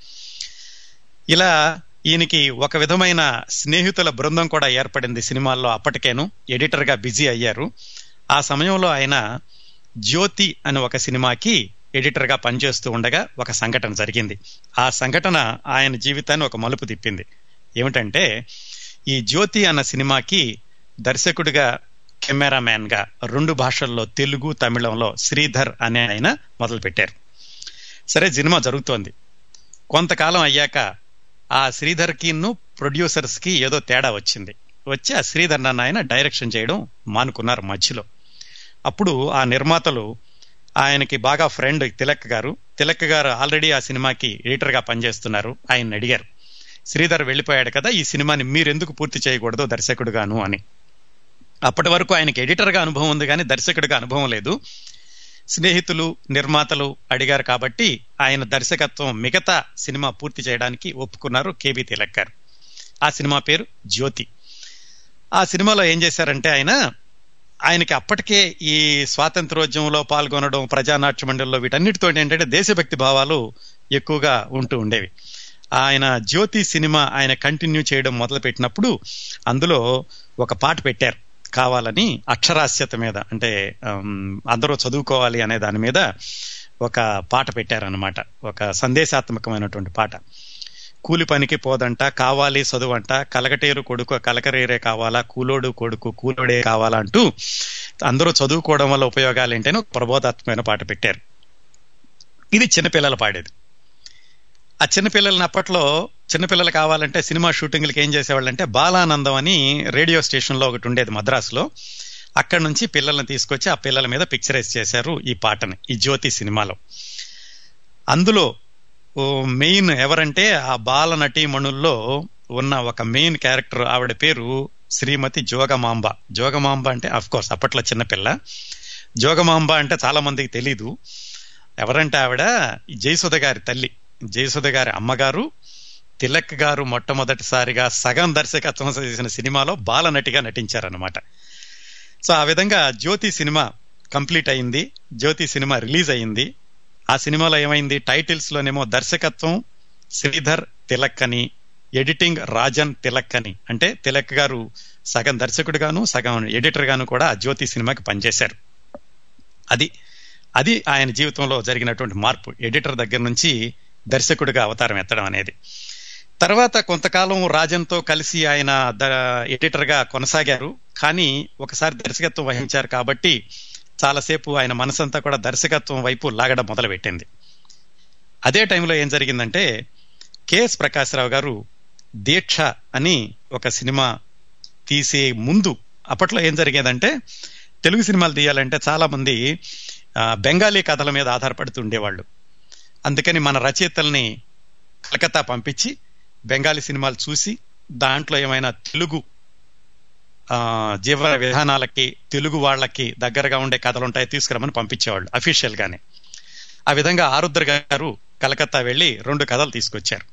ఇలా ఈయనకి ఒక విధమైన స్నేహితుల బృందం కూడా ఏర్పడింది సినిమాల్లో అప్పటికేను. ఎడిటర్గా బిజీ అయ్యారు. ఆ సమయంలో ఆయన జ్యోతి అనే ఒక సినిమాకి ఎడిటర్గా పనిచేస్తూ ఉండగా ఒక సంఘటన జరిగింది. ఆ సంఘటన ఆయన జీవితాన్ని ఒక మలుపు తిప్పింది. ఏమిటంటే ఈ జ్యోతి అన్న సినిమాకి దర్శకుడిగా కెమెరామ్యాన్గా రెండు భాషల్లో తెలుగు తమిళంలో శ్రీధర్ అనే ఆయన మొదలుపెట్టారు. సరే సినిమా జరుగుతోంది. కొంతకాలం అయ్యాక ఆ శ్రీధర్ ప్రొడ్యూసర్స్కి ఏదో తేడా వచ్చింది. వచ్చి ఆ శ్రీధర్ అన్న ఆయన డైరెక్షన్ చేయడం మానుకున్నారు మధ్యలో. అప్పుడు ఆ నిర్మాతలు ఆయనకి బాగా ఫ్రెండ్ తిలక్ గారు. తిలక్ గారు ఆల్రెడీ ఆ సినిమాకి ఎడిటర్గా పనిచేస్తున్నారు. ఆయన అడిగారు. శ్రీధర్ వెళ్ళిపోయాడు కదా ఈ సినిమాని మీరెందుకు పూర్తి చేయకూడదు దర్శకుడుగాను అని. అప్పటి వరకు ఆయనకి ఎడిటర్గా అనుభవం ఉంది కానీ దర్శకుడిగా అనుభవం లేదు. స్నేహితులు నిర్మాతలు అడిగారు కాబట్టి ఆయన దర్శకత్వం మిగతా సినిమా పూర్తి చేయడానికి ఒప్పుకున్నారు కేబీ తిలక్ గారు. ఆ సినిమా పేరు జ్యోతి. ఆ సినిమాలో ఏం చేశారంటే ఆయన ఆయనకి అప్పటికే ఈ స్వాతంత్రోద్యమంలో పాల్గొనడం ప్రజానాట్య మండలిలో వీటన్నిటితో ఏంటంటే దేశభక్తి భావాలు ఎక్కువగా ఉంటూ ఉండేవి. ఆయన జ్యోతి సినిమా ఆయన కంటిన్యూ చేయడం మొదలు పెట్టినప్పుడు అందులో ఒక పాట పెట్టారు. కావాలని అక్షరాస్యత మీద అంటే అందరూ చదువుకోవాలి అనే దాని మీద ఒక పాట పెట్టారనమాట ఒక సందేశాత్మకమైనటువంటి పాట. కూలి పనికి పోదంట కావాలి చదువంట కలకటేరు కొడుకు కలకరేరే కావాలా కూలోడు కొడుకు కూలోడే కావాలా అంటూ అందరూ చదువుకోవడం వల్ల ఉపయోగాలు ఏంటని ప్రబోధాత్మకమైన పాట పెట్టారు. ఇది చిన్నపిల్లలు పాడేది. ఆ చిన్నపిల్లలని అప్పట్లో చిన్నపిల్లలు కావాలంటే సినిమా షూటింగ్లకి ఏం చేసేవాళ్ళంటే బాలానందం అని రేడియో స్టేషన్లో ఒకటి ఉండేది మద్రాసులో. అక్కడ నుంచి పిల్లల్ని తీసుకొచ్చి ఆ పిల్లల మీద పిక్చరైజ్ చేశారు ఈ పాటని ఈ జ్యోతి సినిమాలో. అందులో మెయిన్ ఎవరంటే ఆ బాల నటీమణుల్లో ఉన్న ఒక మెయిన్ క్యారెక్టర్ ఆవిడ పేరు శ్రీమతి జోగమాంబ. జోగమాంబ అంటే అఫ్ కోర్స్ అప్పట్లో చిన్నపిల్ల. జోగమాంబ అంటే చాలా మందికి తెలీదు. ఎవరంటే ఆవిడ జయసుధ గారి తల్లి. జయసుధ గారి అమ్మగారు తిలక్ గారు మొట్టమొదటిసారిగా సగం దర్శకత్వం చేసిన సినిమాలో బాలనటిగా నటించారనమాట సో ఆ విధంగా జ్యోతి సినిమా కంప్లీట్ అయింది. జ్యోతి సినిమా రిలీజ్ అయింది. ఆ సినిమాలో ఏమైంది? టైటిల్స్ లోనేమో దర్శకత్వం శ్రీధర్ తిలక్ అని ఎడిటింగ్ రాజన్ తిలక్ అని. అంటే తిలక్ గారు సగం దర్శకుడిగాను సగం ఎడిటర్ గాను కూడా ఆ జ్యోతి సినిమాకి పనిచేశారు. అది అది ఆయన జీవితంలో జరిగినటువంటి మార్పు. ఎడిటర్ దగ్గర నుంచి దర్శకుడిగా అవతారం ఎత్తడం అనేది. తర్వాత కొంతకాలం రాజన్తో కలిసి ఆయన ద గా కొనసాగారు. కానీ ఒకసారి దర్శకత్వం వహించారు కాబట్టి చాలాసేపు ఆయన మనసంతా కూడా దర్శకత్వం వైపు లాగడం మొదలుపెట్టింది. అదే టైంలో ఏం జరిగిందంటే కెఎస్ ప్రకాశ్రావు గారు దీక్ష అని ఒక సినిమా తీసే ముందు అప్పట్లో ఏం జరిగేదంటే తెలుగు సినిమాలు తీయాలంటే చాలామంది బెంగాలీ కథల మీద ఆధారపడుతూ ఉండేవాళ్ళు. అందుకని మన రచయితల్ని కలకత్తా పంపించి బెంగాలీ సినిమాలు చూసి దాంట్లో ఏమైనా తెలుగు జీవన విధానాలకి తెలుగు వాళ్ళకి దగ్గరగా ఉండే కథలు ఉంటాయి తీసుకురమ్మని పంపించేవాళ్ళు అఫీషియల్ గానే ఆ విధంగా ఆరుద్ర గారు కలకత్తా వెళ్ళి రెండు కథలు తీసుకొచ్చారు.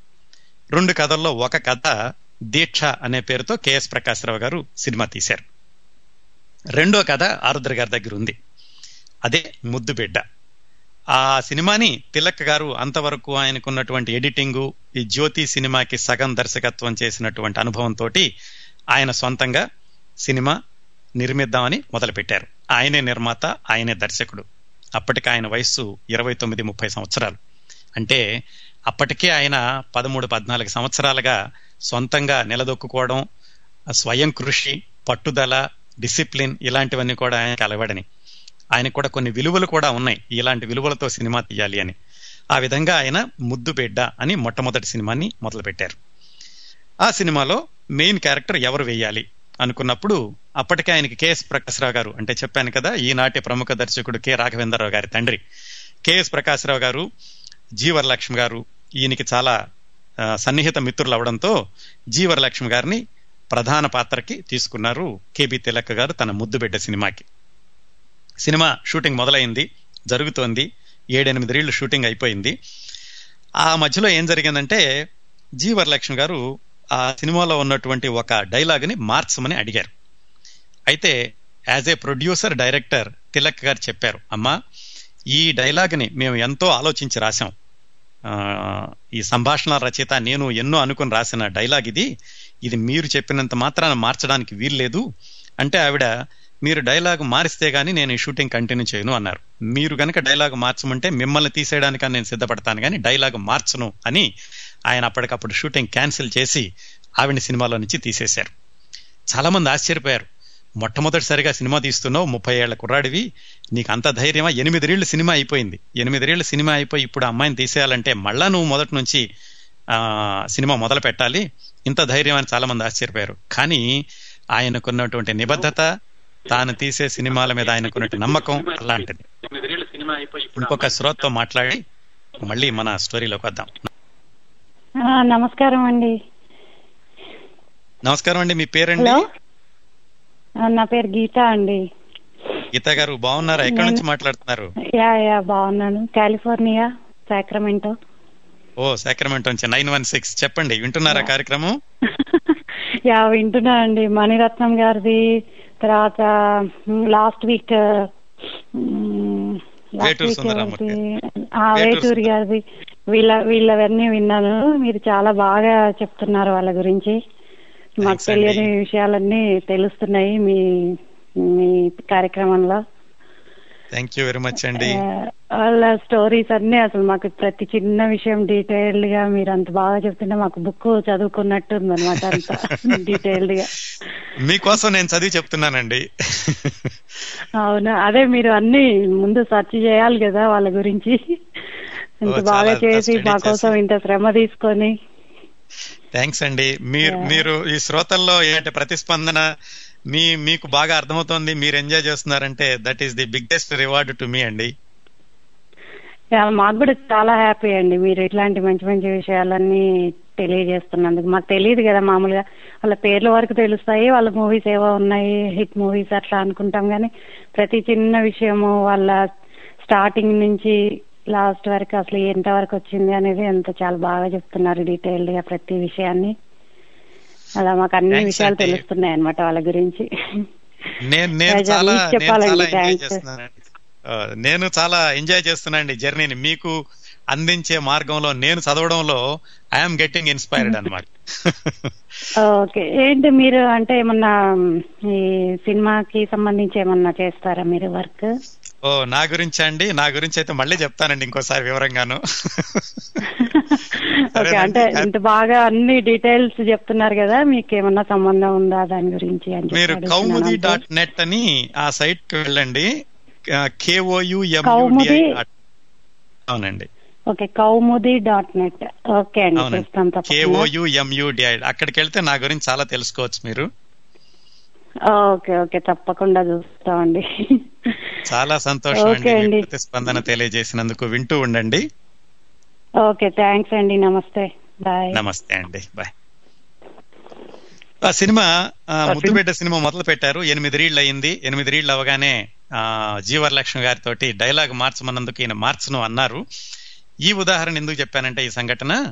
రెండు కథల్లో ఒక కథ దీక్ష అనే పేరుతో కెఎస్ ప్రకాశ్రావు గారు సినిమా తీశారు. రెండో కథ ఆరుద్ర గారి దగ్గర ఉంది అదే ముద్దు బిడ్డ. ఆ సినిమాని తిలక్ గారు అంతవరకు ఆయనకున్నటువంటి ఎడిటింగ్ ఈ జ్యోతి సినిమాకి సగం దర్శకత్వం చేసినటువంటి అనుభవంతో ఆయన సొంతంగా సినిమా నిర్మిద్దామని మొదలుపెట్టారు. ఆయనే నిర్మాత ఆయనే దర్శకుడు. అప్పటికి ఆయన వయస్సు ఇరవై తొమ్మిది ముప్పై సంవత్సరాలు. అంటే అప్పటికే ఆయన పదమూడు పద్నాలుగు సంవత్సరాలుగా సొంతంగా నిలదొక్కుకోవడం స్వయం కృషి పట్టుదల డిసిప్లిన్ ఇలాంటివన్నీ కూడా ఆయనకి అలవడని ఆయనకు కూడా కొన్ని విలువలు కూడా ఉన్నాయి. ఇలాంటి విలువలతో సినిమా తీయాలి అని. ఆ విధంగా ఆయన ముద్దు బిడ్డ అని మొట్టమొదటి సినిమాని మొదలుపెట్టారు. ఆ సినిమాలో మెయిన్ క్యారెక్టర్ ఎవరు వేయాలి అనుకున్నప్పుడు అప్పటికే ఆయనకి కెఎస్ ప్రకాశ్రావు గారు అంటే చెప్పాను కదా ఈనాటి ప్రముఖ దర్శకుడు కె రాఘవేంద్రరావు గారి తండ్రి. కెఎస్ ప్రకాశ్రావు గారు జీవరలక్ష్మి గారు ఈయనకి చాలా సన్నిహిత మిత్రులు అవడంతో జీవరలక్ష్మి గారిని ప్రధాన పాత్రకి తీసుకున్నారు కేబి తిలక్ గారు తన ముద్దు బిడ్డ సినిమాకి. సినిమా షూటింగ్ మొదలైంది జరుగుతోంది. ఏడెనిమిది రీళ్ళు షూటింగ్ అయిపోయింది. ఆ మధ్యలో ఏం జరిగిందంటే జి వరలక్ష్మి గారు ఆ సినిమాలో ఉన్నటువంటి ఒక డైలాగ్ని మార్చమని అడిగారు. అయితే as a producer director Tilak garu చెప్పారు అమ్మా ఈ డైలాగ్ని మేము ఎంతో ఆలోచించి రాశాం. ఈ సంభాషణ రచయిత నేను ఎన్నో అనుకుని రాసిన డైలాగ్ ఇది. ఇది మీరు చెప్పినంత మాత్రాన మార్చడానికి వీల్లేదు. అంటే ఆవిడ మీరు డైలాగ్ మారిస్తే కానీ నేను ఈ షూటింగ్ కంటిన్యూ చేయను అన్నారు. మీరు కనుక డైలాగ్ మార్చమంటే మిమ్మల్ని తీసేయడానికి నేను సిద్ధపడతాను కానీ డైలాగ్ మార్చను అని ఆయన అప్పటికప్పుడు షూటింగ్ క్యాన్సిల్ చేసి ఆవిడ సినిమాలో నుంచి తీసేశారు. చాలామంది ఆశ్చర్యపోయారు. మొట్టమొదటిసారిగా సినిమా తీస్తున్నావు ముప్పై ఏళ్ళ కుర్రాడివి. నీకు అంత ధైర్యమా? ఎనిమిదిరేళ్ళు సినిమా అయిపోయింది. ఎనిమిదిరేళ్ళు సినిమా అయిపోయి ఇప్పుడు అమ్మాయిని తీసేయాలంటే మళ్ళా నువ్వు మొదటి నుంచి సినిమా మొదలు పెట్టాలి ఇంత ధైర్యం అని చాలామంది ఆశ్చర్యపోయారు. కానీ ఆయనకున్నటువంటి నిబద్ధత తాను తీసే సినిమాల మీద ఆయనకున్నటువంటి నమ్మకం అలాంటిది. ఇంకొక శ్రోతతో మాట్లాడి మళ్ళీ మన స్టోరీలోకి వద్దాం. నమస్కారం అండి. నమస్కారం అండి మీ పేరండి? నా పేరు గీత అండి. గీత గారు బాగున్నారా? ఎక్కడి నుంచి మాట్లాడుతున్నారు? యా యా బాగున్నాను. California Sacramento. ఓ సాక్రమెంట్ నుంచి నైన్ వన్ సిక్స్. చెప్పండి వింటున్నారా కార్యక్రమం? [LAUGHS] యా వింటున్నా అండి. మణిరత్నం గారిది తర్వాత లాస్ట్ వీక్ వేటూరు గారిది. వీళ్ళ వీళ్ళవన్నీ విన్నాను. మీరు చాలా బాగా చెప్తున్నారు వాళ్ళ గురించి. మాకు. తెలియని విషయాలన్నీ తెలుస్తున్నాయి మీ మీ కార్యక్రమంలో. థ్యాంక్ యూ వెరీ మచ్ అండి. వాళ్ళ స్టోరీస్ అన్ని అసలు మాకు ప్రతి చిన్న విషయం డీటెయిల్డ్గా మీరు అంత బాగా చెప్తుంటే మాకు బుక్ చదువుకున్నట్టు ఉందన్నమాట అంత డీటెయిల్డ్ [LAUGHS] గా. మీకోసం నేను చదివి చెప్తున్నానండి. అవును? అదే మీరు అన్ని ముందు సెర్చ్ చేయాలి కదా వాళ్ళ గురించి. ఇంత బాగా చేసి మా కోసం. ఇంత శ్రమ తీసుకొని. థ్యాంక్స్ అండి. మీరు. మీరు ఈ శ్రోతల్లో ఏంటి ప్రతిస్పందన? మీ మీకు బాగా అర్థమవుతోంది మీరు ఎంజాయ్ చేస్తున్నారంటే that is the biggest reward to me అండి. మాకు కూడా చాలా హ్యాపీ అండి. మీరు ఇట్లాంటి మంచి మంచి విషయాలన్నీ తెలియజేస్తున్నందుకు. మాకు తెలియదు కదా మామూలుగా. వాళ్ళ పేర్ల వరకు తెలుస్తాయి వాళ్ళ మూవీస్ ఏవో ఉన్నాయి హిట్ మూవీస్ అట్లా అనుకుంటాం కానీ ప్రతి చిన్న విషయము వాళ్ళ స్టార్టింగ్ నుంచి లాస్ట్ వరకు అసలు ఎంత వరకు వచ్చింది అనేది ఎంత చాలా బాగా చెప్తున్నారు డీటెయిల్డ్గా ప్రతి విషయాన్ని. అలా మాకు అన్ని విషయాలు. తెలుస్తున్నాయి అన్నమాట వాళ్ళ గురించి. నేను నేను చాలా చెప్పాలండి, చాలా ఎంజాయ్ thanks. నేను చాలా ఎంజాయ్ చేస్తున్నానండి జర్నీని. మీకు అందించే మార్గంలో నేను చదవడంలో ఐఎమ్ గెట్టింగ్ ఇన్స్పైర్డ్ అనమాట ఓకే. ఏంటి మీరు అంటే ఏమన్నా ఈ సినిమాకి సంబంధించి ఏమన్నా చేస్తారా మీరు వర్క్? ఓ నా గురించి అండి. నా గురించి అయితే మళ్ళీ చెప్తానండి ఇంకోసారి వివరంగాను. [LAUGHS] ఓకే. అంటే ఇంత బాగా అన్ని డీటెయిల్స్ చెప్తున్నారు కదా మీకు ఏమన్నా సంబంధం ఉందా దాని గురించి మీరు కౌముది. డాట్ నెట్ అని ఆ సైట్కి వెళ్ళండి. అవునండి. Okay Kaumudi dot net okay అండి అవునండి. చూస్తాం తప్పకుండా. కేఓయుఎంయుడిఐ అక్కడికి వెళ్తే నా గురించి చాలా తెలుసుకోవచ్చు మీరు. ఓకే ఓకే తప్పకుండా చూస్తామండి. చాలా సంతోషం అండి. ప్రతిస్పందన తెలియజేసినందుకు. వింటూ ఉండండి. ఓకే థ్యాంక్స్ అండి నమస్తే. బాయ్. నమస్తే అండి బాయ్. ఆ సినిమా ముద్దుబిడ్డ సినిమా మొదలు పెట్టారు ఎనిమిది రీళ్ళు అయింది ఎనిమిది రీళ్ళు అవగానే జీవరలక్ష్మి గారితో డైలాగ్ మార్చమన్నందుకు ఈయన మార్చను అన్నారు. ఈ ఉదాహరణ ఎందుకు చెప్పానంటే ఈ సంఘటన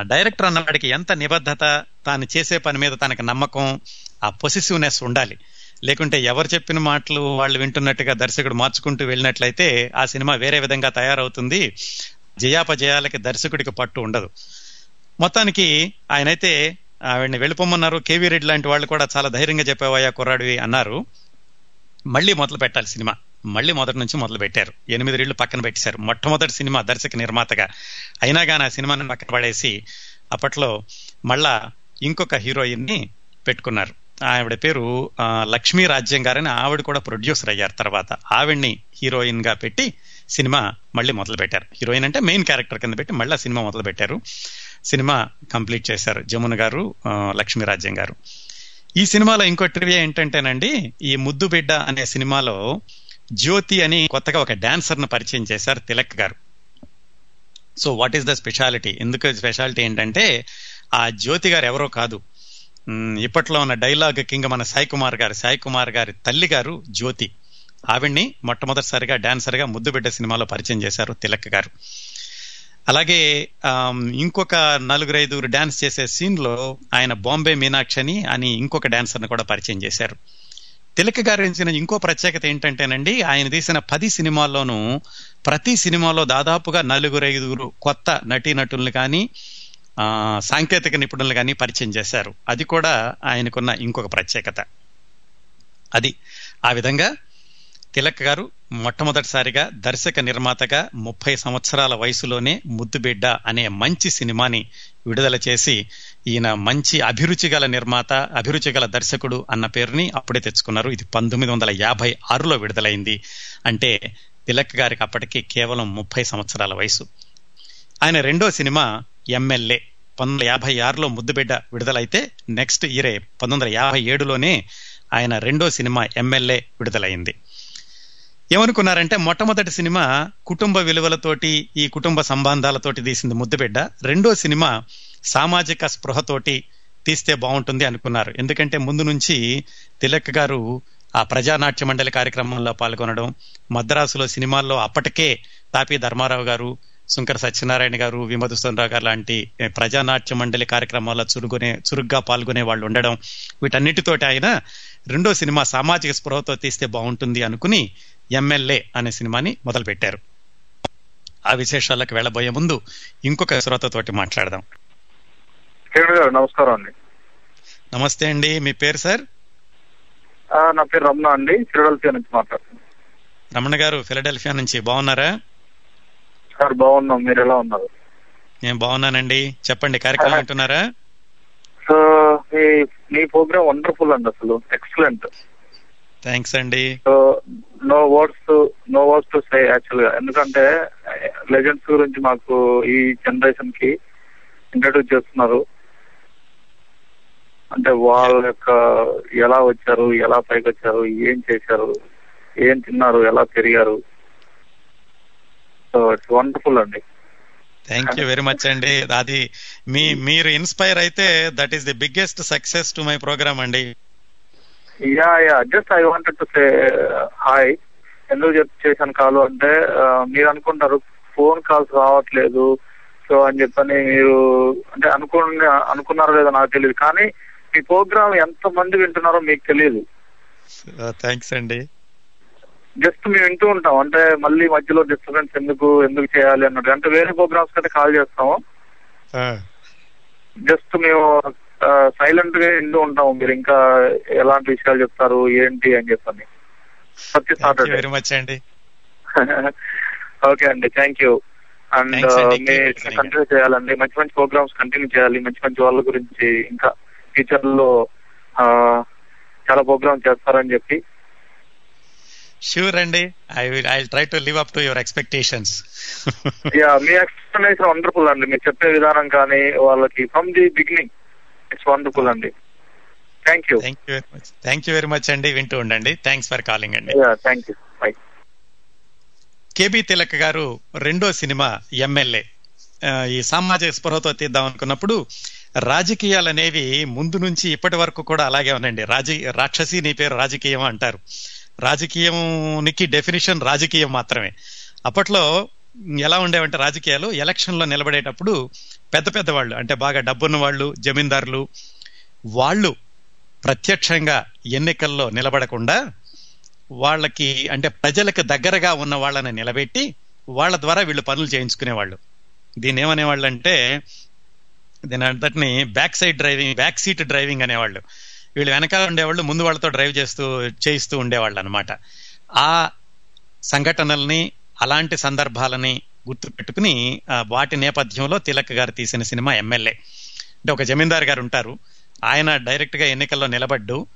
డైరెక్టర్ అన్నవాడికి ఎంత నిబద్ధత తాను చేసే పని మీద తనకు నమ్మకం ఆ పొసిసివ్నెస్ ఉండాలి. లేకుంటే ఎవరు చెప్పిన మాటలు వాళ్ళు వింటున్నట్టుగా దర్శకుడు మార్చుకుంటూ వెళ్ళినట్లయితే ఆ సినిమా వేరే విధంగా తయారవుతుంది. జయాపజయాలకి దర్శకుడికి పట్టు ఉండదు. మొత్తానికి ఆయనైతే ఆవిడని వెళ్ళిపోమన్నారు. కేవీ రెడ్డి లాంటి వాళ్ళు కూడా చాలా ధైర్యంగా చెప్పేవయ్యా కుర్రాడివి అన్నారు. మళ్ళీ మొదలు పెట్టాలి సినిమా. మళ్ళీ మొదటి నుంచి మొదలు పెట్టారు. ఎనిమిది రీళ్ళు పక్కన పెట్టేశారు. మొట్టమొదటి సినిమా దర్శక నిర్మాతగా. అయినా కానీ ఆ సినిమాని పక్కన పడేసి అప్పట్లో మళ్ళా ఇంకొక హీరోయిన్ని పెట్టుకున్నారు. ఆవిడ పేరు లక్ష్మీ రాజ్యం గారని ఆవిడ కూడా ప్రొడ్యూసర్ అయ్యారు తర్వాత. ఆవిడ్ని హీరోయిన్గా పెట్టి సినిమా మళ్ళీ మొదలు పెట్టారు. హీరోయిన్ అంటే మెయిన్ క్యారెక్టర్ కింద పెట్టి మళ్ళీ సినిమా మొదలు పెట్టారు. సినిమా కంప్లీట్ చేశారు జమున గారు లక్ష్మీ రాజ్యం గారు. ఈ సినిమాలో ఇంకో ట్రివియా ఏంటంటేనండి ఈ ముద్దు బిడ్డ అనే సినిమాలో జ్యోతి అని కొత్తగా ఒక డాన్సర్ను పరిచయం చేశారు Tilak garu. So what is the speciality ఎందుకు స్పెషాలిటీ ఏంటంటే ఆ జ్యోతి గారు ఎవరో కాదు. ఇప్పట్లో ఉన్న డైలాగ్ కింగ్ మన సాయి కుమార్ గారు సాయి కుమార్ గారి తల్లి గారు జ్యోతి. ఆవిడ్ని మొట్టమొదటిసారిగా డాన్సర్గా ముద్దుబిడ్డ సినిమాలో పరిచయం చేశారు తిలక్ గారు. అలాగే ఇంకొక నలుగురు ఐదుగురు డాన్స్ చేసే సీన్లో ఆయన బాంబే మీనాక్షి అని అని ఇంకొక డాన్సర్ని కూడా పరిచయం చేశారు. తిలక్ గారు ఇచ్చిన ఇంకో ప్రత్యేకత ఏంటంటేనండి ఆయన తీసిన పది సినిమాల్లోనూ ప్రతి సినిమాలో దాదాపుగా నలుగురు ఐదుగురు కొత్త నటీనటుల్ని కానీ సాంకేతిక నిపుణులు కానీ పరిచయం చేశారు. అది కూడా ఆయనకున్న ఇంకొక ప్రత్యేకత. అది ఆ విధంగా తిలక్ గారు మొట్టమొదటిసారిగా దర్శక నిర్మాతగా ముప్పై సంవత్సరాల వయసులోనే ముద్దుబిడ్డ అనే మంచి సినిమాని విడుదల చేసి ఈయన మంచి అభిరుచి గల నిర్మాత అభిరుచి గల దర్శకుడు అన్న పేరుని అప్పుడే తెచ్చుకున్నారు. ఇది పంతొమ్మిది వందల యాభై ఆరులో విడుదలైంది. అంటే తిలక్ గారికి అప్పటికి కేవలం ముప్పై సంవత్సరాల వయసు. ఆయన రెండో సినిమా ఎమ్మెల్యే. పంతొమ్మిది వందల యాభై ఆరులో ముద్దుబిడ్డ విడుదలైతే నెక్స్ట్ ఇయరే. పంతొమ్మిది వందల యాభై ఏడులోనే ఆయన రెండో సినిమా ఎమ్మెల్యే విడుదలైంది. ఏమనుకున్నారంటే మొట్టమొదటి సినిమా కుటుంబ విలువలతోటి ఈ కుటుంబ సంబంధాలతోటి తీసింది ముద్దుబిడ్డ. రెండో సినిమా సామాజిక స్పృహతోటి తీస్తే బాగుంటుంది అనుకున్నారు. ఎందుకంటే ముందు నుంచి తిలక్ గారు ఆ ప్రజానాట్య మండలి కార్యక్రమంలో పాల్గొనడం మద్రాసులో సినిమాల్లో అప్పటికే తాపి ధర్మారావు గారు శంకర సత్యనారాయణ గారు విమధుసూదనరావు గారు లాంటి ప్రజానాట్య మండలి కార్యక్రమాల్లో చురుకునే చురుగ్గా పాల్గొనే వాళ్ళు ఉండడం వీటన్నిటితోటి ఆయన రెండో సినిమా సామాజిక స్పృహతో తీస్తే బాగుంటుంది అనుకుని ఎమ్మెల్యే అనే సినిమాని మొదలు పెట్టారు ఆ విశేషాలకు వెళ్ళబోయే ముందు ఇంకొక శ్రోతతోటి మాట్లాడదాం. గారు నమస్కారం అండి. నమస్తే అండి మీ పేరు సార్? నా పేరు రమణ అండి ఫిలడెల్ఫియా నుంచి మాట్లాడుతున్నాను. రమణ గారు ఫిలడెల్ఫియా నుంచి బాగున్నారా? సార్ బాగున్నాం. మీరు ఎలా ఉన్నారు? నేను బాగున్నానండి. చెప్పండి కార్యక్రమం వింటున్నారా? సో మీ మీ ప్రోగ్రామ్ వండర్ఫుల్ అండి అసలు. ఎక్సలెంట్ థ్యాంక్స్ అండి. So no words no words to say యాక్చువల్గా ఎందుకంటే లెజెండ్స్ గురించి మాకు ఈ జనరేషన్కి ఇంట్రడ్యూస్ చేస్తున్నారు. అంటే వాళ్ళ యొక్క ఎలా వచ్చారు ఎలా పైకి వచ్చారు ఏం చేశారు ఏం తిన్నారు ఎలా పెరిగారు సో ఇట్స్ వండర్ఫుల్ అండి. థ్యాంక్ యూ వెరీ మచ్ అండి. అది మీ మీరు ఇన్స్పైర్ అయితే that is the biggest success to my program అండి. Yeah yeah just I wanted to say hi ఎందుకు చేశాను కాల్ అంటే ఆ, మీరు అనుకుంటారు ఫోన్ కాల్స్ రావట్లేదు. సో అని చెప్పని మీరు అంటే అనుకున్న అనుకున్నారో లేదో నాకు తెలియదు కానీ మీ ప్రోగ్రామ్ ఎంత మంది వింటున్నారో మీకు తెలియదు థ్యాంక్స్ అండి. జస్ట్ మేము వింటూ ఉంటాం. అంటే మళ్ళీ మధ్యలో డిస్టర్బెన్స్ ఎందుకు ఎందుకు చేయాలి అన్నట్టు. అంటే వేరే ప్రోగ్రామ్స్ అయితే కాల్ చేస్తాము. జస్ట్ మేము సైలెంట్గా వింటూ ఉంటాము. మీరు ఇంకా ఎలాంటి విషయాలు చెప్తారు ఏంటి అని చెప్పని. ప్రతి సాటర్డే వెరీ మచ్ అండి. [LAUGHS] ఓకే అండి. Thank you and. కంటిన్యూ చేయాలండి. మంచి మంచి ప్రోగ్రామ్స్ కంటిన్యూ చేయాలి. మంచి మంచి వాళ్ళ గురించి ఇంకా ఫ్యూచర్లో ఆ, చాలా ప్రోగ్రామ్ చేస్తారని చెప్పి. షూర్ అండి I will I try to live up to your expectations yeah me explanation wonderful అండి మీరు చెప్పే విధానం కానీ వాళ్ళకి from the beginning it's wonderful అండి thank you thank you very much thank you very much అండి వింటూ ఉండండి. థ్యాంక్స్ ఫర్ కాలింగ్ అండి yeah thank you bye K B Tilak గారు రెండో సినిమా ఎమ్మెల్యే ఈ సామాజిక స్పృహతో తీద్దాం అనుకున్నప్పుడు రాజకీయాలు అనేవి ముందు నుంచి ఇప్పటి వరకు కూడా అలాగే ఉన్నాయండి రాజకీయ రాక్షసి నీ పేరు రాజకీయం అంటారు. రాజకీయానికి డెఫినిషన్ రాజకీయం మాత్రమే. అప్పట్లో ఎలా ఉండేవంటే రాజకీయాలు ఎలక్షన్లో నిలబడేటప్పుడు పెద్ద పెద్ద వాళ్ళు అంటే బాగా డబ్బున్న వాళ్ళు జమీందారులు వాళ్ళు ప్రత్యక్షంగా ఎన్నికల్లో నిలబడకుండా వాళ్ళకి అంటే ప్రజలకు దగ్గరగా ఉన్న వాళ్ళని నిలబెట్టి వాళ్ళ ద్వారా వీళ్ళు పనులు చేయించుకునేవాళ్ళు. దీన్ని ఏమనేవాళ్ళు అంటే దీని అంతటిని back side driving back seat driving అనేవాళ్ళు. వీళ్ళు వెనకాల ఉండేవాళ్ళు ముందు వాళ్ళతో డ్రైవ్ చేస్తూ చేయిస్తూ ఉండేవాళ్ళు అనమాట ఆ సంఘటనల్ని అలాంటి సందర్భాలని గుర్తు పెట్టుకుని వాటి నేపథ్యంలో తిలక్ గారు తీసిన సినిమా ఎమ్మెల్యే. అంటే ఒక జమీందార్ గారు ఉంటారు. ఆయన డైరెక్ట్గా ఎన్నికల్లో నిలబడ్డు.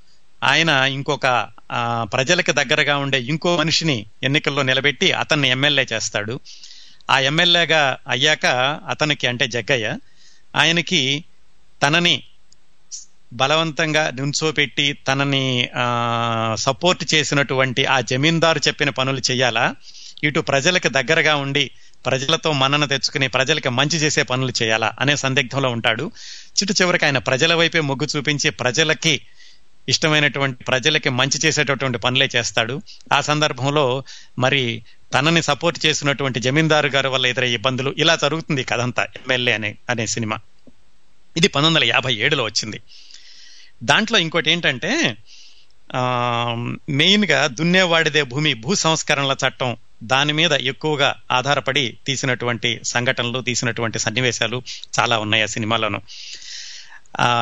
ఆయన ఇంకొక ప్రజలకు దగ్గరగా ఉండే ఇంకో మనిషిని ఎన్నికల్లో నిలబెట్టి అతన్ని ఎమ్మెల్యే చేస్తాడు. ఆ ఎమ్మెల్యేగా అయ్యాక అతనికి అంటే జగ్గయ్య. ఆయనకి తనని బలవంతంగా నుంచోపెట్టి తనని సపోర్ట్ చేసినటువంటి ఆ జమీందారు చెప్పిన పనులు చేయాలా? ఇటు ప్రజలకు దగ్గరగా ఉండి ప్రజలతో మన్నన తెచ్చుకుని ప్రజలకి మంచి చేసే పనులు చేయాలా అనే సందిగ్ధంలో ఉంటాడు. చిట్టు చివరికి ఆయన ప్రజల వైపే మొగ్గు చూపించి ప్రజలకి ఇష్టమైనటువంటి ప్రజలకి మంచి చేసేటటువంటి పనులే చేస్తాడు. ఆ సందర్భంలో మరి తనని సపోర్ట్ చేసినటువంటి జమీందారు గారి వల్ల ఎదురయ్యే ఇబ్బందులు ఇలా జరుగుతుంది కదంతా కథంతా ఎమ్మెల్యే అనే అనే సినిమా. ఇది పంతొమ్మిది వందల యాభై ఏడులో వచ్చింది. దాంట్లో ఇంకోటి ఏంటంటే మెయిన్గా దున్నేవాడిదే భూమి భూ సంస్కరణల చట్టం దాని మీద ఎక్కువగా ఆధారపడి తీసినటువంటి సంఘటనలు తీసినటువంటి సన్నివేశాలు చాలా ఉన్నాయి ఆ సినిమాలోను.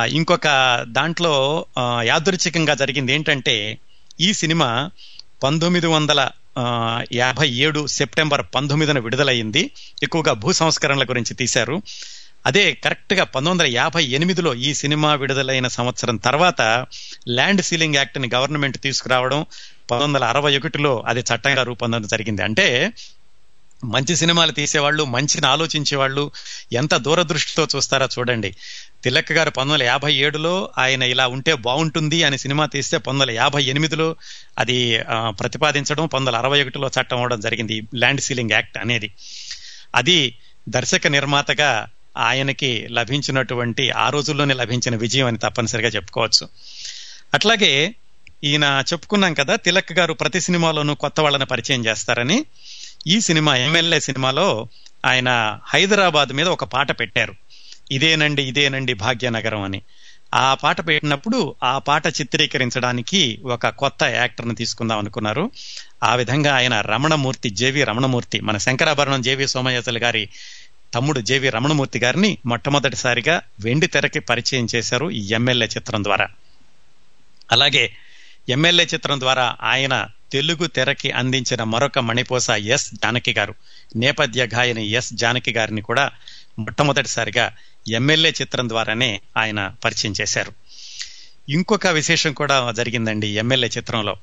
ఇంకొక దాంట్లో యాదృచ్ఛికంగా జరిగింది ఏంటంటే ఈ సినిమా పంతొమ్మిది వందల యాభై ఏడు సెప్టెంబర్ పంతొమ్మిదిన విడుదలయ్యింది. ఎక్కువగా భూ సంస్కరణల గురించి తీశారు. అదే కరెక్ట్గా పంతొమ్మిది వందల యాభై ఎనిమిదిలో ఈ సినిమా విడుదలైన సంవత్సరం తర్వాత ల్యాండ్ సీలింగ్ యాక్ట్ని గవర్నమెంట్ తీసుకురావడం పంతొమ్మిది వందల అరవై ఒకటిలో అది చట్టంగా రూపొందడం జరిగింది. అంటే మంచి సినిమాలు తీసేవాళ్ళు మంచిని ఆలోచించేవాళ్ళు ఎంత దూరదృష్టితో చూస్తారో చూడండి. తిలక్ గారు పంతొమ్మిది వందల యాభై ఏడులో ఆయన ఇలా ఉంటే బాగుంటుంది అని సినిమా తీస్తే పంతొమ్మిది వందల యాభై ఎనిమిదిలో అది ప్రతిపాదించడం పంతొమ్మిది వందల అరవై ఒకటిలో చట్టం అవడం జరిగింది. ల్యాండ్ సీలింగ్ యాక్ట్ అనేది. అది దర్శక నిర్మాతగా ఆయనకి లభించినటువంటి ఆ రోజుల్లోనే లభించిన విజయం అని తప్పనిసరిగా చెప్పుకోవచ్చు. అట్లాగే ఈయన చెప్పుకున్నాం కదా తిలక్ గారు ప్రతి సినిమాలోనూ కొత్త వాళ్ళని పరిచయం చేస్తారని. ఈ సినిమా ఎమ్మెల్యే సినిమాలో ఆయన హైదరాబాద్ మీద ఒక పాట పెట్టారు. ఇదేనండి ఇదేనండి భాగ్యనగరం అని. ఆ పాట పెట్టినప్పుడు ఆ పాట చిత్రీకరించడానికి ఒక కొత్త యాక్టర్ని తీసుకుందాం అనుకున్నారు. ఆ విధంగా ఆయన రమణమూర్తి జేవి రమణమూర్తి మన శంకరాభరణం జేవి సోమయాజల్ గారి తమ్ముడు జేవి రమణమూర్తి గారిని మొట్టమొదటిసారిగా వెండి తెరకి పరిచయం చేశారు ఈ ఎమ్మెల్యే చిత్రం ద్వారా. అలాగే ఎమ్మెల్యే చిత్రం ద్వారా ఆయన తెలుగు తెరకి అందించిన మరొక మణిపోస ఎస్ జానకి గారు నేపథ్య గాయని ఎస్ జానకి గారిని కూడా మొట్టమొదటిసారిగా ఎమ్మెల్యే చిత్రం ద్వారానే ఆయన పరిచయం చేశారు. ఇంకొక విశేషం కూడా జరిగిందండి ఎమ్మెల్యే చిత్రంలో.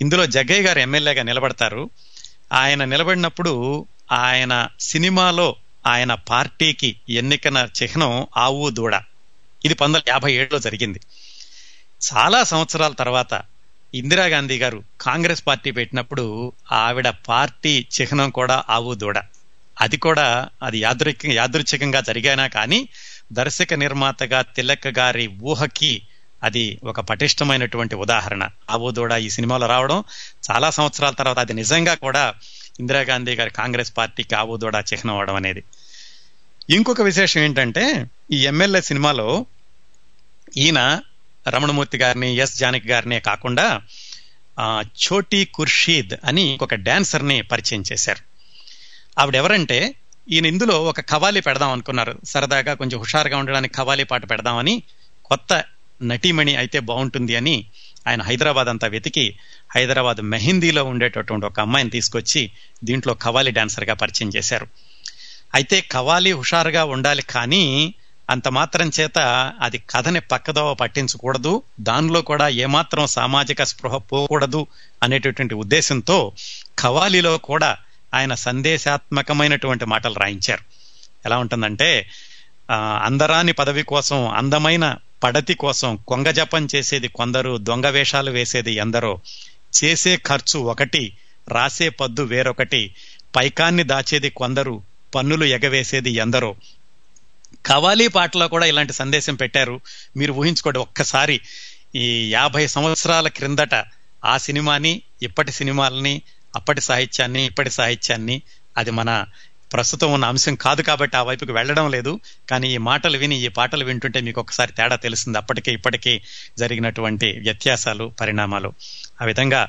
ఇందులో జగ్గయ్య గారు ఎమ్మెల్యేగా నిలబడతారు. ఆయన నిలబడినప్పుడు ఆయన సినిమాలో ఆయన పార్టీకి ఎన్నికన చిహ్నం ఆవు దూడ. ఇది పంతొమ్మిది వందల యాభై ఏడులో జరిగింది. చాలా సంవత్సరాల తర్వాత ఇందిరాగాంధీ గారు కాంగ్రెస్ పార్టీ పెట్టినప్పుడు ఆవిడ పార్టీ చిహ్నం కూడా ఆవు దూడ. అది కూడా అది యాదృక్ యాదృచ్ఛికంగా జరిగానా కానీ దర్శక నిర్మాతగా తిలక్ గారి ఊహకి అది ఒక పటిష్టమైనటువంటి ఉదాహరణ. ఆవు దూడ ఈ సినిమాలో రావడం చాలా సంవత్సరాల తర్వాత అది నిజంగా కూడా ఇందిరాగాంధీ గారి కాంగ్రెస్ పార్టీకి ఆవు చిహ్నం అవడం అనేది. ఇంకొక విశేషం ఏంటంటే ఈ ఎమ్మెల్యే సినిమాలో ఈయన రమణమూర్తి గారిని ఎస్ జానకి గారినే కాకుండా ఛోటీ చోటీ ఖుర్షీద్ అని ఒక డాన్సర్ని పరిచయం చేశారు. ఆవిడెవరంటే ఈయన ఇందులో ఒక ఖవాలీ పెడదాం అనుకున్నారు. సరదాగా కొంచెం హుషారుగా ఉండడానికి ఖవాలీ పాట పెడదామని కొత్త నటీమణి అయితే బాగుంటుంది అని ఆయన హైదరాబాద్ అంతా వెతికి హైదరాబాద్ మెహిందీలో ఉండేటటువంటి ఒక అమ్మాయిని తీసుకొచ్చి దీంట్లో కవాలి డాన్సర్గా పరిచయం చేశారు. అయితే కవాలి హుషారుగా ఉండాలి కానీ అంత మాత్రం చేత అది కథని పక్కదోవ పట్టించకూడదు దానిలో కూడా ఏమాత్రం సామాజిక స్పృహ పోకూడదు అనేటటువంటి ఉద్దేశంతో కవాలిలో కూడా ఆయన సందేశాత్మకమైనటువంటి మాటలు రాయించారు. ఎలా ఉంటుందంటే అందరాని పదవి కోసం అందమైన పడతి కోసం కొంగ జపం చేసేది కొందరు దొంగ వేషాలు వేసేది ఎందరో. చేసే ఖర్చు ఒకటి రాసే పద్దు వేరొకటి. పైకాన్ని దాచేది కొందరు పన్నులు ఎగవేసేది ఎందరో. కవాలి పాటలో కూడా ఇలాంటి సందేశం పెట్టారు. మీరు ఊహించుకోండి ఒక్కసారి ఈ యాభై సంవత్సరాల క్రిందట ఆ సినిమాని ఇప్పటి సినిమాలని అప్పటి సాహిత్యాన్ని ఇప్పటి సాహిత్యాన్ని అది మన ప్రస్తుతం ఉన్న అంశం కాదు కాబట్టి ఆ వైపుకి వెళ్ళడం లేదు. కానీ ఈ మాటలు విని ఈ పాటలు వింటుంటే మీకు ఒకసారి తేడా తెలుస్తుంది. అప్పటికే ఇప్పటికీ జరిగినటువంటి వ్యత్యాసాలు పరిణామాలు. ఆ విధంగా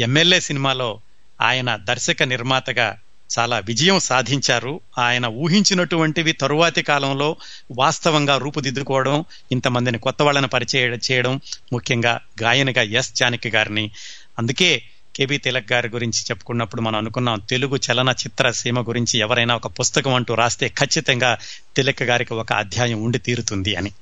ఎమ్మెల్యే సినిమాలో ఆయన దర్శక నిర్మాతగా చాలా విజయం సాధించారు. ఆయన ఊహించినటువంటివి తరువాతి కాలంలో వాస్తవంగా రూపుదిద్దుకోవడం ఇంతమందిని కొత్త వాళ్ళని పరిచయం చేయడం ముఖ్యంగా గాయనిగా ఎస్ జానకి గారిని. అందుకే కేబీ తిలక్ గారి గురించి చెప్పుకున్నప్పుడు మనం అనుకున్నాం తెలుగు చలన చిత్ర సీమ గురించి ఎవరైనా ఒక పుస్తకం అంటూ రాస్తే ఖచ్చితంగా తిలక్ గారికి ఒక అధ్యాయం ఉండి తీరుతుంది అని.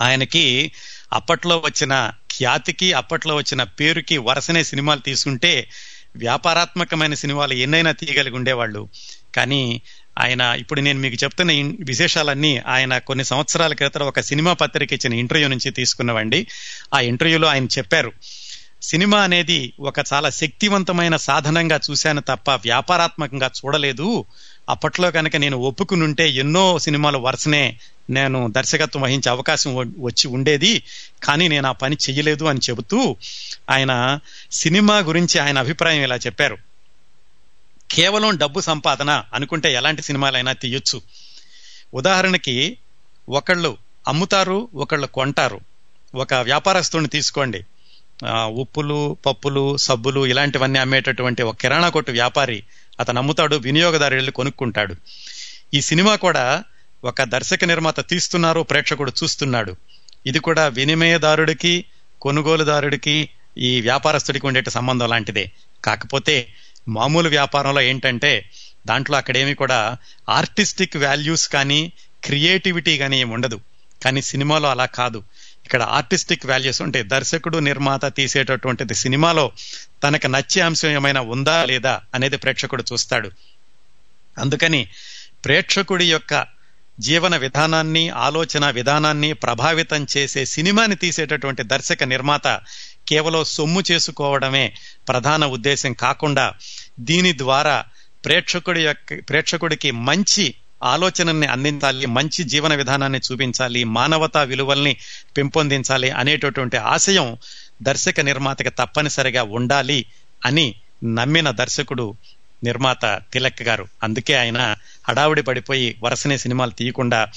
ఆయనకి అప్పట్లో వచ్చిన ఖ్యాతికి అప్పట్లో వచ్చిన పేరుకి వరుసనే సినిమాలు తీసుకుంటే వ్యాపారాత్మకమైన సినిమాలు ఎన్నైనా తీయగలిగి ఉండేవాళ్ళు. కానీ ఆయన ఇప్పుడు నేను మీకు చెప్తున్న విశేషాలన్నీ ఆయన కొన్ని సంవత్సరాల క్రితం ఒక సినిమా పత్రిక ఇచ్చిన ఇంటర్వ్యూ నుంచి తీసుకున్నవండి. ఆ ఇంటర్వ్యూలో ఆయన చెప్పారు సినిమా అనేది ఒక చాలా శక్తివంతమైన సాధనంగా చూశాను తప్ప వ్యాపారాత్మకంగా చూడలేదు. అప్పట్లో కనుక నేను ఒప్పుకునుంటే ఎన్నో సినిమాలు వరుసనే నేను దర్శకత్వం వహించే అవకాశం వచ్చి ఉండేది. కానీ నేను ఆ పని చెయ్యలేదు అని చెబుతూ ఆయన సినిమా గురించి ఆయన అభిప్రాయం ఇలా చెప్పారు. కేవలం డబ్బు సంపాదన అనుకుంటే ఎలాంటి సినిమాలైనా తీయొచ్చు. ఉదాహరణకి ఒకళ్ళు అమ్ముతారు ఒకళ్ళు కొంటారు. ఒక వ్యాపారస్తుని తీసుకోండి. ఉప్పులు పప్పులు సబ్బులు ఇలాంటివన్నీ అమ్మేటటువంటి ఒక కిరాణా కొట్టు వ్యాపారి అతను అమ్ముతాడు వినియోగదారు వెళ్ళి కొనుక్కుంటాడు. ఈ సినిమా కూడా ఒక దర్శక నిర్మాత తీస్తున్నారు ప్రేక్షకుడు చూస్తున్నాడు. ఇది కూడా వినిమయదారుడికి కొనుగోలుదారుడికి ఈ వ్యాపారస్తుడికి ఉండే సంబంధం లాంటిదే. కాకపోతే మామూలు వ్యాపారంలో ఏంటంటే దాంట్లో అక్కడేమి కూడా ఆర్టిస్టిక్ వాల్యూస్ కానీ క్రియేటివిటీ కానీ ఏమి ఉండదు. కానీ సినిమాలో అలా కాదు. ఇక్కడ ఆర్టిస్టిక్ వాల్యూస్ ఉంటాయి దర్శకుడు నిర్మాత తీసేటటువంటిది సినిమాలో తనకు నచ్చే అంశం ఏమైనా ఉందా లేదా అనేది ప్రేక్షకుడు చూస్తాడు. అందుకని ప్రేక్షకుడి యొక్క జీవన విధానాన్ని ఆలోచన విధానాన్ని ప్రభావితం చేసే సినిమాని తీసేటటువంటి దర్శక నిర్మాత కేవలం సొమ్ము చేసుకోవడమే ప్రధాన ఉద్దేశం కాకుండా దీని ద్వారా ప్రేక్షకుడి యొక్క ప్రేక్షకుడికి మంచి ఆలోచనల్ని అందించాలి మంచి జీవన విధానాన్ని చూపించాలి మానవతా విలువల్ని పెంపొందించాలి అనేటటువంటి ఆశయం దర్శక నిర్మాతకి తప్పనిసరిగా ఉండాలి అని నమ్మిన దర్శకుడు నిర్మాత తిలక్ గారు. అందుకే ఆయన హడావుడి పడిపోయి వరుసనే సినిమాలు తీయకుండా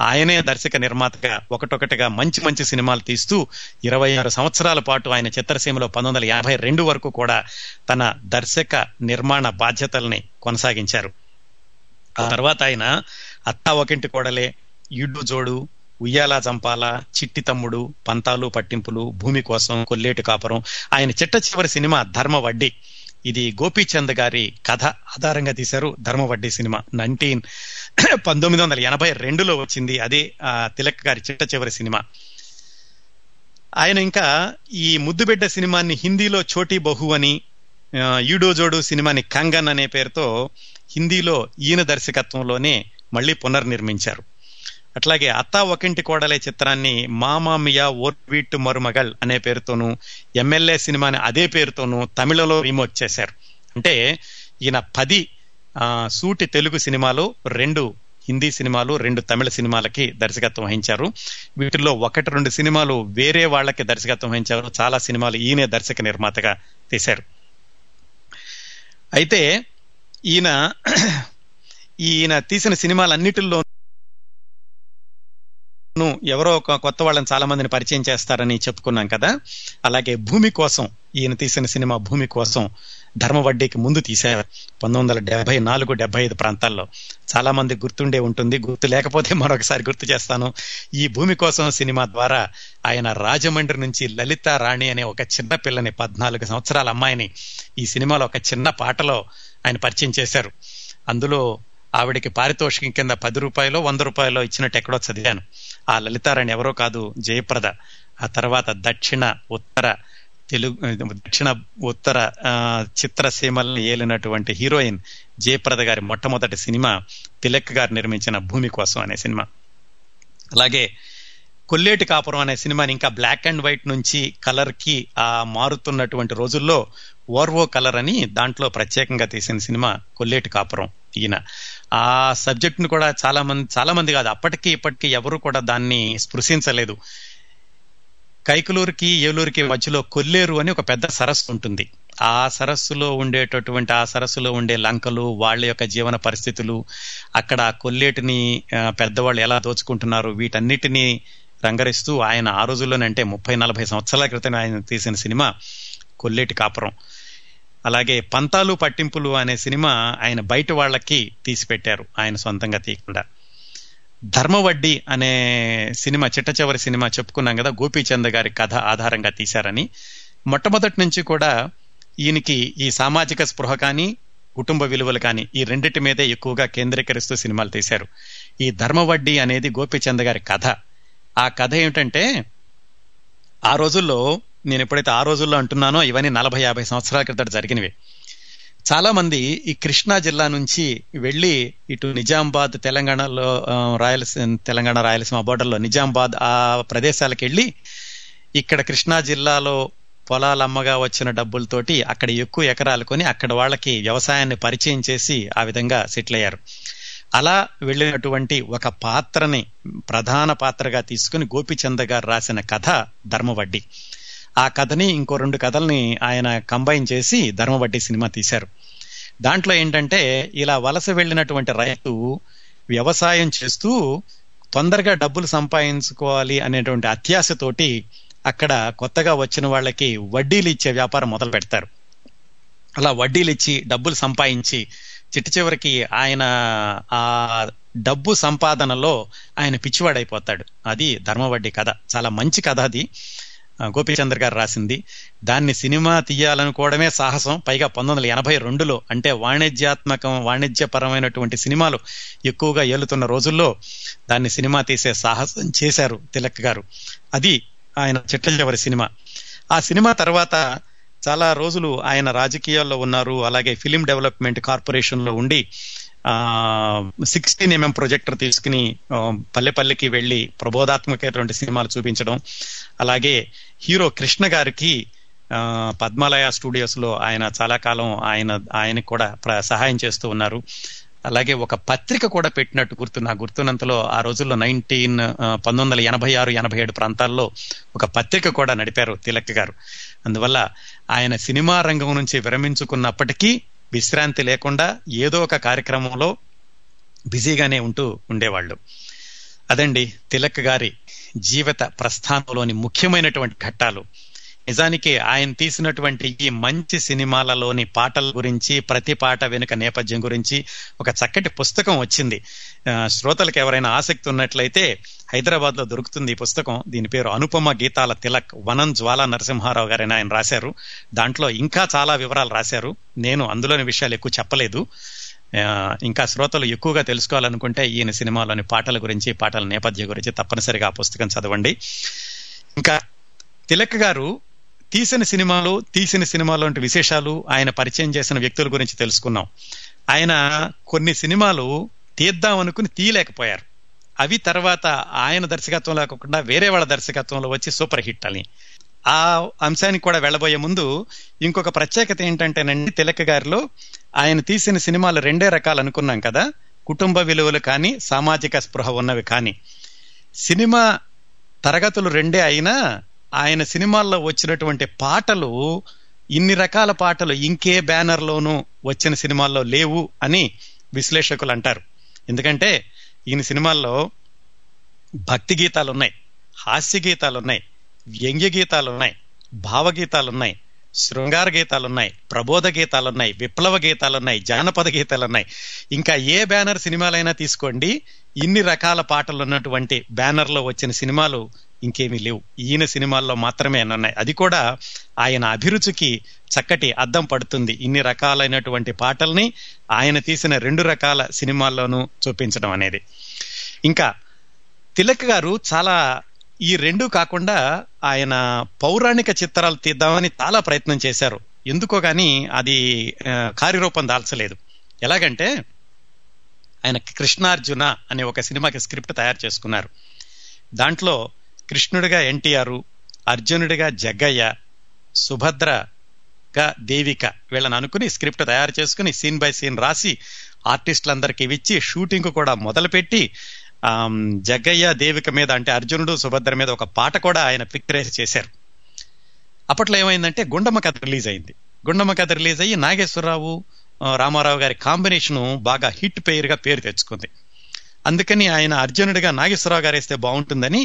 ఆయనే దర్శక నిర్మాతగా ఒకటొకటిగా మంచి మంచి సినిమాలు తీస్తూ ఇరవై ఆరు సంవత్సరాల పాటు ఆయన చిత్రసీమలో పంతొమ్మిది వందల యాభై రెండు వరకు కూడా తన దర్శక నిర్మాణ బాధ్యతల్ని కొనసాగించారు. ఆ తర్వాత ఆయన అత్త ఒకింటి కోడలే ఇడ్డు జోడు ఉయ్యాల చంపాల చిట్టి తమ్ముడు పంతాలు పట్టింపులు భూమి కోసం కొల్లేటి కాపురం. ఆయన చిట్ట చివరి సినిమా ధర్మ వడ్డీ ఇది గోపీచంద్ గారి కథ ఆధారంగా తీశారు ధర్మవడ్డి సినిమా. నైన్టీన్ [COUGHS] పంతొమ్మిది వందల ఎనభై రెండులో వచ్చింది అదే తిలక్ గారి చిట్ట చివరి సినిమా. ఆయన ఇంకా ఈ ముద్దుబిడ్డ సినిమాని హిందీలో చోటీ బహు అని ఈడోజోడు సినిమాని కంగన్ అనే పేరుతో హిందీలో ఈయన దర్శకత్వంలోనే మళ్ళీ పునర్నిర్మించారు. అట్లాగే అత్తా ఒకింటి కోడలే చిత్రాన్ని మామామియా ఓర్వీట్ మరుమగల్ అనే పేరుతోనూ ఎమ్మెల్యే సినిమాని అదే పేరుతోనూ తమిళలో రీమోక్ చేశారు. అంటే ఈయన పది సూటి తెలుగు సినిమాలు రెండు హిందీ సినిమాలు రెండు తమిళ సినిమాలకి దర్శకత్వం వహించారు. వీటిల్లో ఒకటి రెండు సినిమాలు వేరే వాళ్ళకి దర్శకత్వం వహించారు. చాలా సినిమాలు ఈయనే దర్శక నిర్మాతగా తీశారు. అయితే ఈయన ఈయన తీసిన సినిమాలన్నిటిలో ఎవరో ఒక కొత్త వాళ్ళని చాలా మందిని పరిచయం చేస్తారని చెప్పుకున్నాం కదా. అలాగే భూమి కోసం ఈయన తీసిన సినిమా భూమి కోసం ధర్మవడ్డీకి ముందు తీశారు పంతొమ్మిది వందల డెబ్బై నాలుగు డెబ్బై ఐదు ప్రాంతాల్లో. చాలా మంది గుర్తుండే ఉంటుంది. గుర్తు లేకపోతే [LAUGHS] మరొకసారి గుర్తు చేస్తాను. ఈ భూమి కోసం సినిమా ద్వారా ఆయన రాజమండ్రి నుంచి లలిత రాణి అనే ఒక చిన్న పిల్లని పద్నాలుగు సంవత్సరాల అమ్మాయిని ఈ సినిమాలో ఒక చిన్న పాటలో ఆయన పరిచయం చేశారు. అందులో ఆవిడకి పారితోషికం కింద పది రూపాయలు వంద రూపాయలు ఇచ్చినట్టు ఎక్కడో చదివాను. ఆ లలితారాణి ఎవరో కాదు జయప్రద. ఆ తర్వాత దక్షిణ ఉత్తర తెలుగు దక్షిణ ఉత్తర చిత్రసీమల్ని ఏలినటువంటి హీరోయిన్ జయప్రద గారి మొట్టమొదటి సినిమా తిలక్ గారు నిర్మించిన భూమి కోసం అనే సినిమా. అలాగే కొల్లేటి కాపురం అనే సినిమాని ఇంకా బ్లాక్ అండ్ వైట్ నుంచి కలర్కి ఆ మారుతున్నటువంటి రోజుల్లో ఓర్వో కలర్ అని దాంట్లో ప్రత్యేకంగా తీసిన సినిమా కొల్లేటి కాపురం ఈయన. ఆ సబ్జెక్ట్ను కూడా చాలా మంది చాలా మంది కాదు అప్పటికి ఇప్పటికీ ఎవరు కూడా దాన్ని స్పృశించలేదు. కైకలూరుకి ఏలూరుకి మధ్యలో కొల్లేరు అని ఒక పెద్ద సరస్సు ఉంటుంది. ఆ సరస్సులో ఉండేటటువంటి ఆ సరస్సులో ఉండే లంకలు వాళ్ళ యొక్క జీవన పరిస్థితులు అక్కడ కొల్లేటిని పెద్దవాళ్ళు ఎలా దోచుకుంటున్నారు వీటన్నిటినీ రంగరిస్తూ ఆయన ఆ రోజుల్లోనంటే ముప్పై నలభై సంవత్సరాల క్రితం ఆయన తీసిన సినిమా కొల్లేటి కాపురం. అలాగే పంతాలు పట్టింపులు అనే సినిమా ఆయన బయట వాళ్ళకి తీసిపెట్టారు ఆయన సొంతంగా తీయకుండా. ధర్మవడ్డి అనే సినిమా చిట్ట చివరి సినిమా చెప్పుకున్నాం కదా గోపీచంద్ గారి కథ ఆధారంగా తీశారని. మొట్టమొదటి నుంచి కూడా ఈయనకి ఈ సామాజిక స్పృహ కానీ కుటుంబ విలువలు కానీ ఈ రెండిటి మీదే ఎక్కువగా కేంద్రీకరిస్తూ సినిమాలు తీశారు. ఈ ధర్మవడ్డి అనేది గోపీచంద్ గారి కథ. ఆ కథ ఏమిటంటే ఆ రోజుల్లో నేను ఎప్పుడైతే ఆ రోజుల్లో అంటున్నానో ఇవన్నీ నలభై యాభై సంవత్సరాల క్రితం జరిగినవి. చాలామంది ఈ కృష్ణా జిల్లా నుంచి వెళ్ళి ఇటు నిజామాబాద్ తెలంగాణలో రాయలసీమ తెలంగాణ రాయలసీమ బోర్డర్లో నిజామాబాద్ ఆ ప్రదేశాలకు వెళ్ళి ఇక్కడ కృష్ణా జిల్లాలో పొలాలు అమ్మగా వచ్చిన డబ్బులతోటి అక్కడ ఎక్కువ ఎకరాలు కొని అక్కడ వాళ్ళకి వ్యవసాయాన్ని పరిచయం చేసి ఆ విధంగా సెటిల్ అయ్యారు. అలా వెళ్ళినటువంటి ఒక పాత్రని ప్రధాన పాత్రగా తీసుకుని గోపిచంద గారు రాసిన కథ ధర్మవడ్డి. ఆ కథని ఇంకో రెండు కథల్ని ఆయన కంబైన్ చేసి ధర్మవడ్డి సినిమా తీశారు. దాంట్లో ఏంటంటే ఇలా వలస వెళ్ళినటువంటి రైతు వ్యవసాయం చేస్తూ తొందరగా డబ్బులు సంపాదించుకోవాలి అనేటువంటి అత్యాశతోటి అక్కడ కొత్తగా వచ్చిన వాళ్ళకి వడ్డీలు ఇచ్చే వ్యాపారం మొదలు పెడతారు అలా వడ్డీలు ఇచ్చి డబ్బులు సంపాదించి చిట్ట చివరికి ఆయన ఆ డబ్బు సంపాదనలో ఆయన పిచ్చివాడైపోతాడు. అది ధర్మవడ్డి కథ. చాలా మంచి కథ అది. గోపీచంద్ర గారు రాసింది. దాన్ని సినిమా తీయాలనుకోవడమే సాహసం. పైగా పంతొమ్మిది వందల ఎనభై రెండులో అంటే వాణిజ్యాత్మకం వాణిజ్యపరమైనటువంటి సినిమాలు ఎక్కువగా ఏలుతున్న రోజుల్లో దాన్ని సినిమా తీసే సాహసం చేశారు తిలక్ గారు. అది ఆయన చిట్ట చివరి సినిమా. ఆ సినిమా తర్వాత చాలా రోజులు ఆయన రాజకీయాల్లో ఉన్నారు. అలాగే ఫిలిం డెవలప్మెంట్ కార్పొరేషన్లో ఉండి ఆ సిక్స్టీన్ ఎంఎం ప్రొజెక్టర్ తీసుకుని పల్లె పల్లెకి వెళ్ళి ప్రబోధాత్మకమైనటువంటి సినిమాలు చూపించడం. అలాగే హీరో కృష్ణ గారికి పద్మాలయ స్టూడియోస్లో ఆయన చాలా కాలం ఆయన ఆయనకు కూడా సహాయం చేస్తూ ఉన్నారు. అలాగే ఒక పత్రిక కూడా పెట్టినట్టు గుర్తు నా గుర్తున్నంతలో ఆ రోజుల్లో నైన్టీన్ పంతొమ్మిది వందల ఎనభై ఆరు ఎనభై ఏడు ప్రాంతాల్లో ఒక పత్రిక కూడా నడిపారు తిలక్ గారు. అందువల్ల ఆయన సినిమా రంగం నుంచి విరమించుకున్నప్పటికీ విశ్రాంతి లేకుండా ఏదో ఒక కార్యక్రమంలో బిజీగానే ఉంటూ ఉండేవాళ్ళు. అదండి తిలక్ గారి జీవిత ప్రస్థానంలోని ముఖ్యమైనటువంటి ఘట్టాలు. నిజానికి ఆయన తీసినటువంటి ఈ మంచి సినిమాలలోని పాటల గురించి ప్రతి పాట వెనుక నేపథ్యం గురించి ఒక చక్కటి పుస్తకం వచ్చింది. శ్రోతలకు ఎవరైనా ఆసక్తి ఉన్నట్లయితే హైదరాబాద్లో దొరుకుతుంది ఈ పుస్తకం. దీని పేరు అనుపమ గీతాల తిలక్ వనం జ్వాల నరసింహారావు గారని ఆయన రాశారు. దాంట్లో ఇంకా చాలా వివరాలు రాశారు. నేను అందులోని విషయాలు ఎక్కువ చెప్పలేదు. ఇంకా శ్రోతలు ఎక్కువగా తెలుసుకోవాలనుకుంటే ఈయన సినిమాలోని పాటల గురించి పాటల నేపథ్యం గురించి తప్పనిసరిగా ఆ పుస్తకం చదవండి. ఇంకా తిలక్ గారు తీసిన సినిమాలు తీసిన సినిమాలోని విశేషాలు ఆయన పరిచయం చేసిన వ్యక్తుల గురించి తెలుసుకున్నాం. ఆయన కొన్ని సినిమాలు తీద్దాం అనుకుని తీయలేకపోయారు. అవి తర్వాత ఆయన దర్శకత్వం లేకుండా వేరే వాళ్ళ దర్శకత్వంలో వచ్చి సూపర్ హిట్ అని. ఆ అంశానికి కూడా వెళ్ళబోయే ముందు ఇంకొక ప్రత్యేకత ఏంటంటేనండి తిలక గారిలో ఆయన తీసిన సినిమాలు రెండే రకాలు అనుకున్నాం కదా. కుటుంబ విలువలు కానీ సామాజిక స్పృహ ఉన్నవి కానీ. సినిమా తరగతులు రెండే అయినా ఆయన సినిమాల్లో వచ్చినటువంటి పాటలు ఇన్ని రకాల పాటలు ఇంకే బ్యానర్లోనూ వచ్చిన సినిమాల్లో లేవు అని విశ్లేషకులు అంటారు. ఎందుకంటే ఈయన సినిమాల్లో భక్తి గీతాలు ఉన్నాయి హాస్య గీతాలు ఉన్నాయి వ్యంగ్య గీతాలు ఉన్నాయి భావగీతాలు ఉన్నాయి శృంగార గీతాలు ఉన్నాయి ప్రబోధ గీతాలు ఉన్నాయి విప్లవ గీతాలు ఉన్నాయి జానపద గీతాలు ఉన్నాయి ఇంకా ఏ బ్యానర్ సినిమాలైనా తీసుకోండి ఇన్ని రకాల పాటలు ఉన్నటువంటి బ్యానర్లో వచ్చిన సినిమాలు ఇంకేమీ లేవు. ఈయన సినిమాల్లో మాత్రమే ఉన్నాయి. అది కూడా ఆయన అభిరుచికి చక్కటి అద్దం పడుతుంది. ఇన్ని రకాలైనటువంటి పాటల్ని ఆయన తీసిన రెండు రకాల సినిమాల్లోనూ చూపించడం అనేది. ఇంకా తిలక్ గారు చాలా ఈ రెండు కాకుండా ఆయన పౌరాణిక చిత్రాలు తీద్దామని చాలా ప్రయత్నం చేశారు. ఎందుకో కానీ అది కార్యరూపం దాల్చలేదు. ఎలాగంటే ఆయన కృష్ణార్జున అనే ఒక సినిమాకి స్క్రిప్ట్ తయారు చేసుకున్నారు. దాంట్లో కృష్ణుడిగా ఎన్టీఆర్ అర్జునుడిగా జగ్గయ్య సుభద్రగా దేవిక వీళ్ళని అనుకుని స్క్రిప్ట్ తయారు చేసుకుని సీన్ బై సీన్ రాసి ఆర్టిస్టులందరికీ ఇచ్చి షూటింగ్ కూడా మొదలుపెట్టి జగ్గయ్య దేవిక మీద అంటే అర్జునుడు సుభద్ర మీద ఒక పాట కూడా ఆయన పిక్చరైజ్ చేశారు. అప్పట్లో ఏమైందంటే గుండమ్మ కథ రిలీజ్ అయింది. గుండమ్మ కథ రిలీజ్ అయ్యి నాగేశ్వరరావు రామారావు గారి కాంబినేషన్ బాగా హిట్ పేరుగా పేరు తెచ్చుకుంది. అందుకని ఆయన అర్జునుడిగా నాగేశ్వరరావు గారు వేస్తే బాగుంటుందని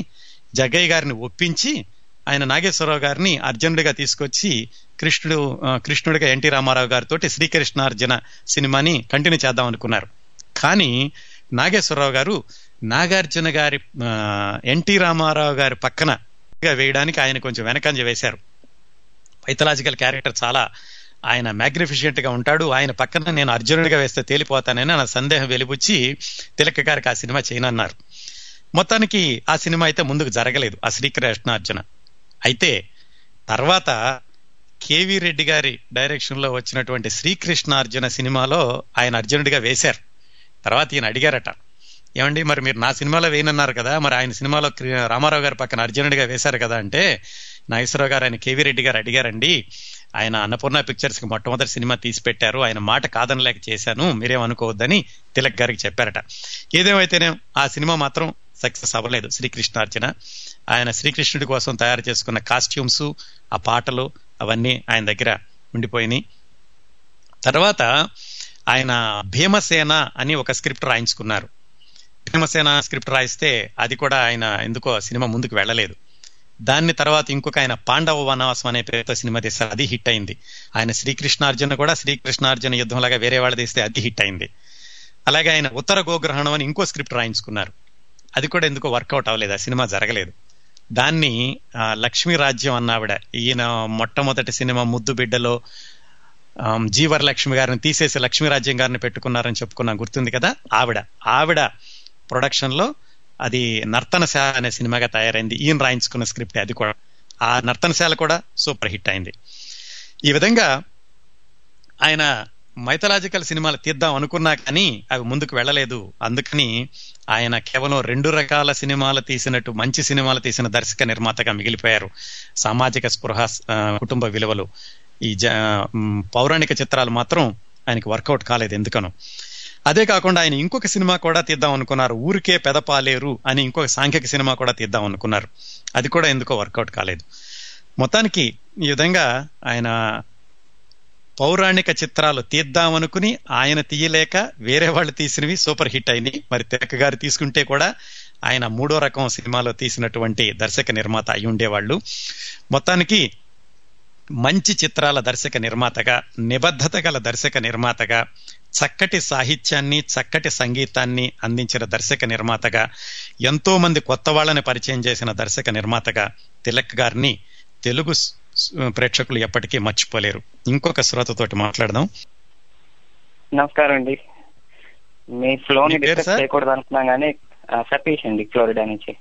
జగ్గయ్య గారిని ఒప్పించి ఆయన నాగేశ్వరరావు గారిని అర్జునుడిగా తీసుకొచ్చి కృష్ణుడు కృష్ణుడిగా ఎన్టీ రామారావు గారితో శ్రీకృష్ణార్జున సినిమాని కంటిన్యూ చేద్దాం అనుకున్నారు. కానీ నాగేశ్వరరావు గారు నాగార్జున గారి ఎన్టీ రామారావు గారి పక్కన వేయడానికి ఆయన కొంచెం వెనకంజ వేశారు. పైథలాజికల్ క్యారెక్టర్ చాలా ఆయన మ్యాగ్నిఫిషియెంట్గా ఉంటాడు. ఆయన పక్కన నేను అర్జునుడిగా వేస్తే తేలిపోతానని నా సందేహం వెలిబుచ్చి తిలక గారికి ఆ సినిమా చేయనన్నారు. మొత్తానికి ఆ సినిమా అయితే ముందుకు జరగలేదు ఆ శ్రీకృష్ణార్జున అయితే తర్వాత కేవి రెడ్డి గారి డైరెక్షన్లో వచ్చినటువంటి శ్రీకృష్ణార్జున సినిమాలో ఆయన అర్జునుడిగా వేశారు. తర్వాత ఈయన అడిగారట ఏమండి మరి మీరు నా సినిమాలో వేయనన్నారు కదా మరి ఆయన సినిమాలో క్రి- రామారావు గారి పక్కన అర్జునుడిగా వేశారు కదా అంటే నాగేశ్వరరావు గారు ఆయన కేవీ రెడ్డి గారు అడిగారండి ఆయన అన్నపూర్ణ పిక్చర్స్కి మొట్టమొదటి సినిమా తీసి పెట్టారు ఆయన మాట కాదనలేక చేశాను మీరేం అనుకోవద్దని తిలక్ గారికి చెప్పారట. ఏదేమైతేనే ఆ సినిమా మాత్రం సక్సెస్ అవ్వలేదు. శ్రీకృష్ణార్జున ఆయన శ్రీకృష్ణుడి కోసం తయారు చేసుకున్న కాస్ట్యూమ్స్ ఆ పాటలు అవన్నీ ఆయన దగ్గర ఉండిపోయినాయి. తర్వాత ఆయన భీమసేన అని ఒక స్క్రిప్ట్ రాయించుకున్నారు. భీమసేన స్క్రిప్ట్ రాయిస్తే అది కూడా ఆయన ఎందుకో సినిమా ముందుకు వెళ్ళలేదు. దాన్ని తర్వాత ఇంకొక ఆయన పాండవ వనవాసం అనే పేరుతో సినిమా తీశారు. అది హిట్ అయింది. ఆయన శ్రీకృష్ణార్జున కూడా శ్రీకృష్ణార్జున యుద్ధం లాగా వేరే వాళ్ళు తీస్తే అది హిట్ అయింది. అలాగే ఆయన ఉత్తర గోగ్రహణం అని ఇంకో స్క్రిప్ట్ రాయించుకున్నారు. అది కూడా ఎందుకో వర్కౌట్ అవ్వలేదు ఆ సినిమా జరగలేదు. దాన్ని లక్ష్మీ రాజ్యం అన్నావిడ ఈయన మొట్టమొదటి సినిమా ముద్దు బిడ్డలో జీవర లక్ష్మి గారిని తీసేసి లక్ష్మీరాజ్యం గారిని పెట్టుకున్నారని చెప్పుకున్నా గుర్తుంది కదా? ఆవిడ ఆవిడ ప్రొడక్షన్లో అది నర్తనశాల అనే సినిమాగా తయారైంది. ఈయన రాయించుకున్న స్క్రిప్ట్ అది కూడా. ఆ నర్తనశాల కూడా సూపర్ హిట్ అయింది. ఈ విధంగా ఆయన మైథలాజికల్ సినిమాలు తీద్దాం అనుకున్నా కానీ అవి ముందుకు వెళ్ళలేదు. అందుకని ఆయన కేవలం రెండు రకాల సినిమాలు తీసినట్టు మంచి సినిమాలు తీసిన దర్శక నిర్మాతగా మిగిలిపోయారు. సామాజిక స్పృహ కుటుంబ విలువలు. ఈ జ పౌరాణిక చిత్రాలు మాత్రం ఆయనకి వర్కౌట్ కాలేదు ఎందుకనో. అదే కాకుండా ఆయన ఇంకొక సినిమా కూడా తీద్దాం అనుకున్నారు. ఊరికే పెదపాలేరు అని ఇంకొక సాంఘిక సినిమా కూడా తీద్దాం అనుకున్నారు. అది కూడా ఎందుకో వర్కౌట్ కాలేదు. మొత్తానికి ఈ విధంగా ఆయన పౌరాణిక చిత్రాలు తీద్దామనుకుని ఆయన తీయలేక వేరే వాళ్ళు తీసినవి సూపర్ హిట్ అయినాయి. మరి తిలక్ గారు తీసుకుంటే కూడా ఆయన మూడో రకం సినిమాలో తీసినటువంటి దర్శక నిర్మాత అయి ఉండేవాళ్ళు. మొత్తానికి మంచి చిత్రాల దర్శక నిర్మాతగా నిబద్ధత గల దర్శక నిర్మాతగా చక్కటి సాహిత్యాన్ని చక్కటి సంగీతాన్ని అందించిన దర్శక నిర్మాతగా ఎంతోమంది కొత్త వాళ్ళని పరిచయం చేసిన దర్శక నిర్మాతగా తిలక్ గారిని తెలుగు ప్రేక్షకులు ఎప్పటికీ మర్చిపోలేరు. ఇంకొక శ్రోతతోటి మాట్లాడదాం. నమస్కారం అండి. మీ ఫ్లో? చేయకూడదు అనుకున్నాం కానీ సతీష్ అండి ఫ్లోరిడా నుంచి.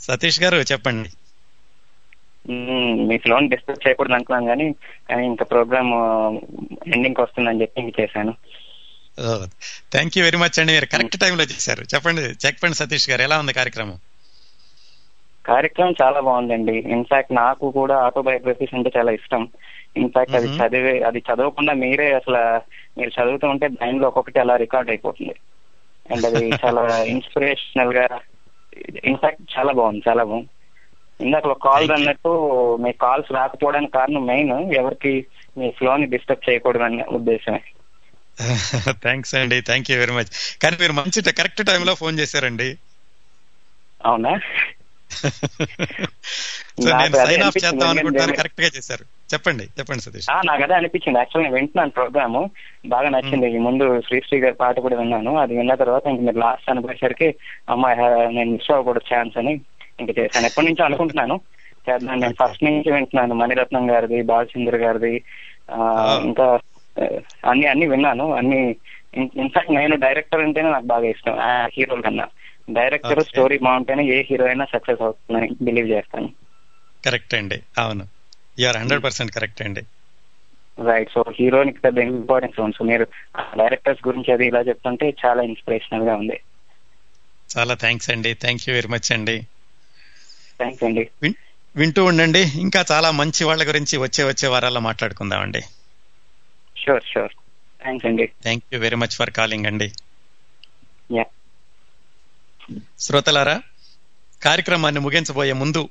సతీష్ గారు చెప్పండి. మీ ఫ్లో ని డిస్కస్ చేయకూడదు అనుకున్నాం కానీ కానీ ఇంకా ప్రోగ్రామ్ ఎండింగ్ వస్తుందని చెప్పి ఇంక చేశాను. థ్యాంక్ యూ వెరీ మచ్ అండి. మీరు కరెక్ట్ టైంలో చేశారు. చెప్పండి చెప్పండి సతీష్ గారు. ఎలా ఉంది కార్యక్రమం? కార్యక్రమం చాలా బాగుందండి. ఇన్ఫాక్ట్ నాకు కూడా ఆటోబయోగ్రఫీస్ అంటే చాలా ఇష్టం. ఇన్ఫాక్ట్ అది. చదివే అది చదవకుండా మీరే అసలు మీరు చదువుతూ ఉంటే దానిలో ఒక్కొక్కటి అలా రికార్డ్ అయిపోతుంది. అండ్ అది చాలా ఇన్స్పిరేషనల్గా ఇన్ఫాక్ట్ చాలా బాగుంది చాలా బాగుంది. ఇందాక కాల్. అన్నట్టు మీ కాల్స్ రాకపోవడానికి కారణం మెయిన్ ఎవరికి మీ ఫ్లో ని డిస్టర్బ్ చేయకూడదనే ఉద్దేశమే. [LAUGHS] థ్యాంక్స్ అండి థ్యాంక్ యూ వెరీ మచ్ కానీ మీరు మంచి కరెక్ట్ టైంలో ఫోన్ చేశారండి. అవునా? [LAUGHS] సైన్ ఆఫ్ చేద్దాం అనుకుంటున్నాను కరెక్ట్గా చేశారు. చెప్పండి చెప్పండి సతీష్. ఆ, నాకు అదే అనిపించింది. యాక్చువల్ నేను వింటున్నాను ప్రోగ్రామ్ బాగా నచ్చింది. ముందు శ్రీశ్రీ గారి పాట కూడా విన్నాను. అది విన్న తర్వాత ఇంక మీరు లాస్ట్ అనిపోయేసరికి అమ్మాయి నేను మిస్ అవ్వకూడదు ఛాన్స్ అని ఇంక చేశాను. ఎప్పటి నుంచో అనుకుంటున్నాను. చేద్దాం. నేను ఫస్ట్ నుంచి వింటున్నాను. మణిరత్నం గారిది బాలచంద్ర గారిది ఆ. ఇంకా అన్ని అన్ని విన్నాను. అన్ని ఇన్ఫాక్ట్ నేను డైరెక్టర్ అంటేనే నాకు బాగా ఇష్టం. ఆ హీరోల కన్నా. డైరెక్టర్. స్టోరీ బాగుంటేనే ఏ హీరో అయినా సక్సెస్ అవుతుందని బిలీవ్ చేస్తాను. కరెక్ట్ అండి. అవును. యూఆర్ హండ్రెడ్ పర్సెంట్ కరెక్ట్ అండి. రైట్ సో హీరోనికి పెద్ద ఇంపార్టెన్స్ ఉంది సో మీరు డైరెక్టర్స్ గురించి అది ఇలా చెప్తుంటే చాలా ఇన్స్పిరేషనల్గా ఉంది. చాలా థ్యాంక్స్ అండి. థ్యాంక్ యూ వెరీ మచ్ అండి. థ్యాంక్స్ అండి. వింటూ ఉండండి. ఇంకా చాలా మంచి వాళ్ళ గురించి వచ్చే వచ్చే వారాల్లో మాట్లాడుకుందామండి షూర్ షూర్ థ్యాంక్స్ అండి. Thank you very much for calling అండి. యా శ్రోతలారా కార్యక్రమాన్ని ముగించబోయే ముందు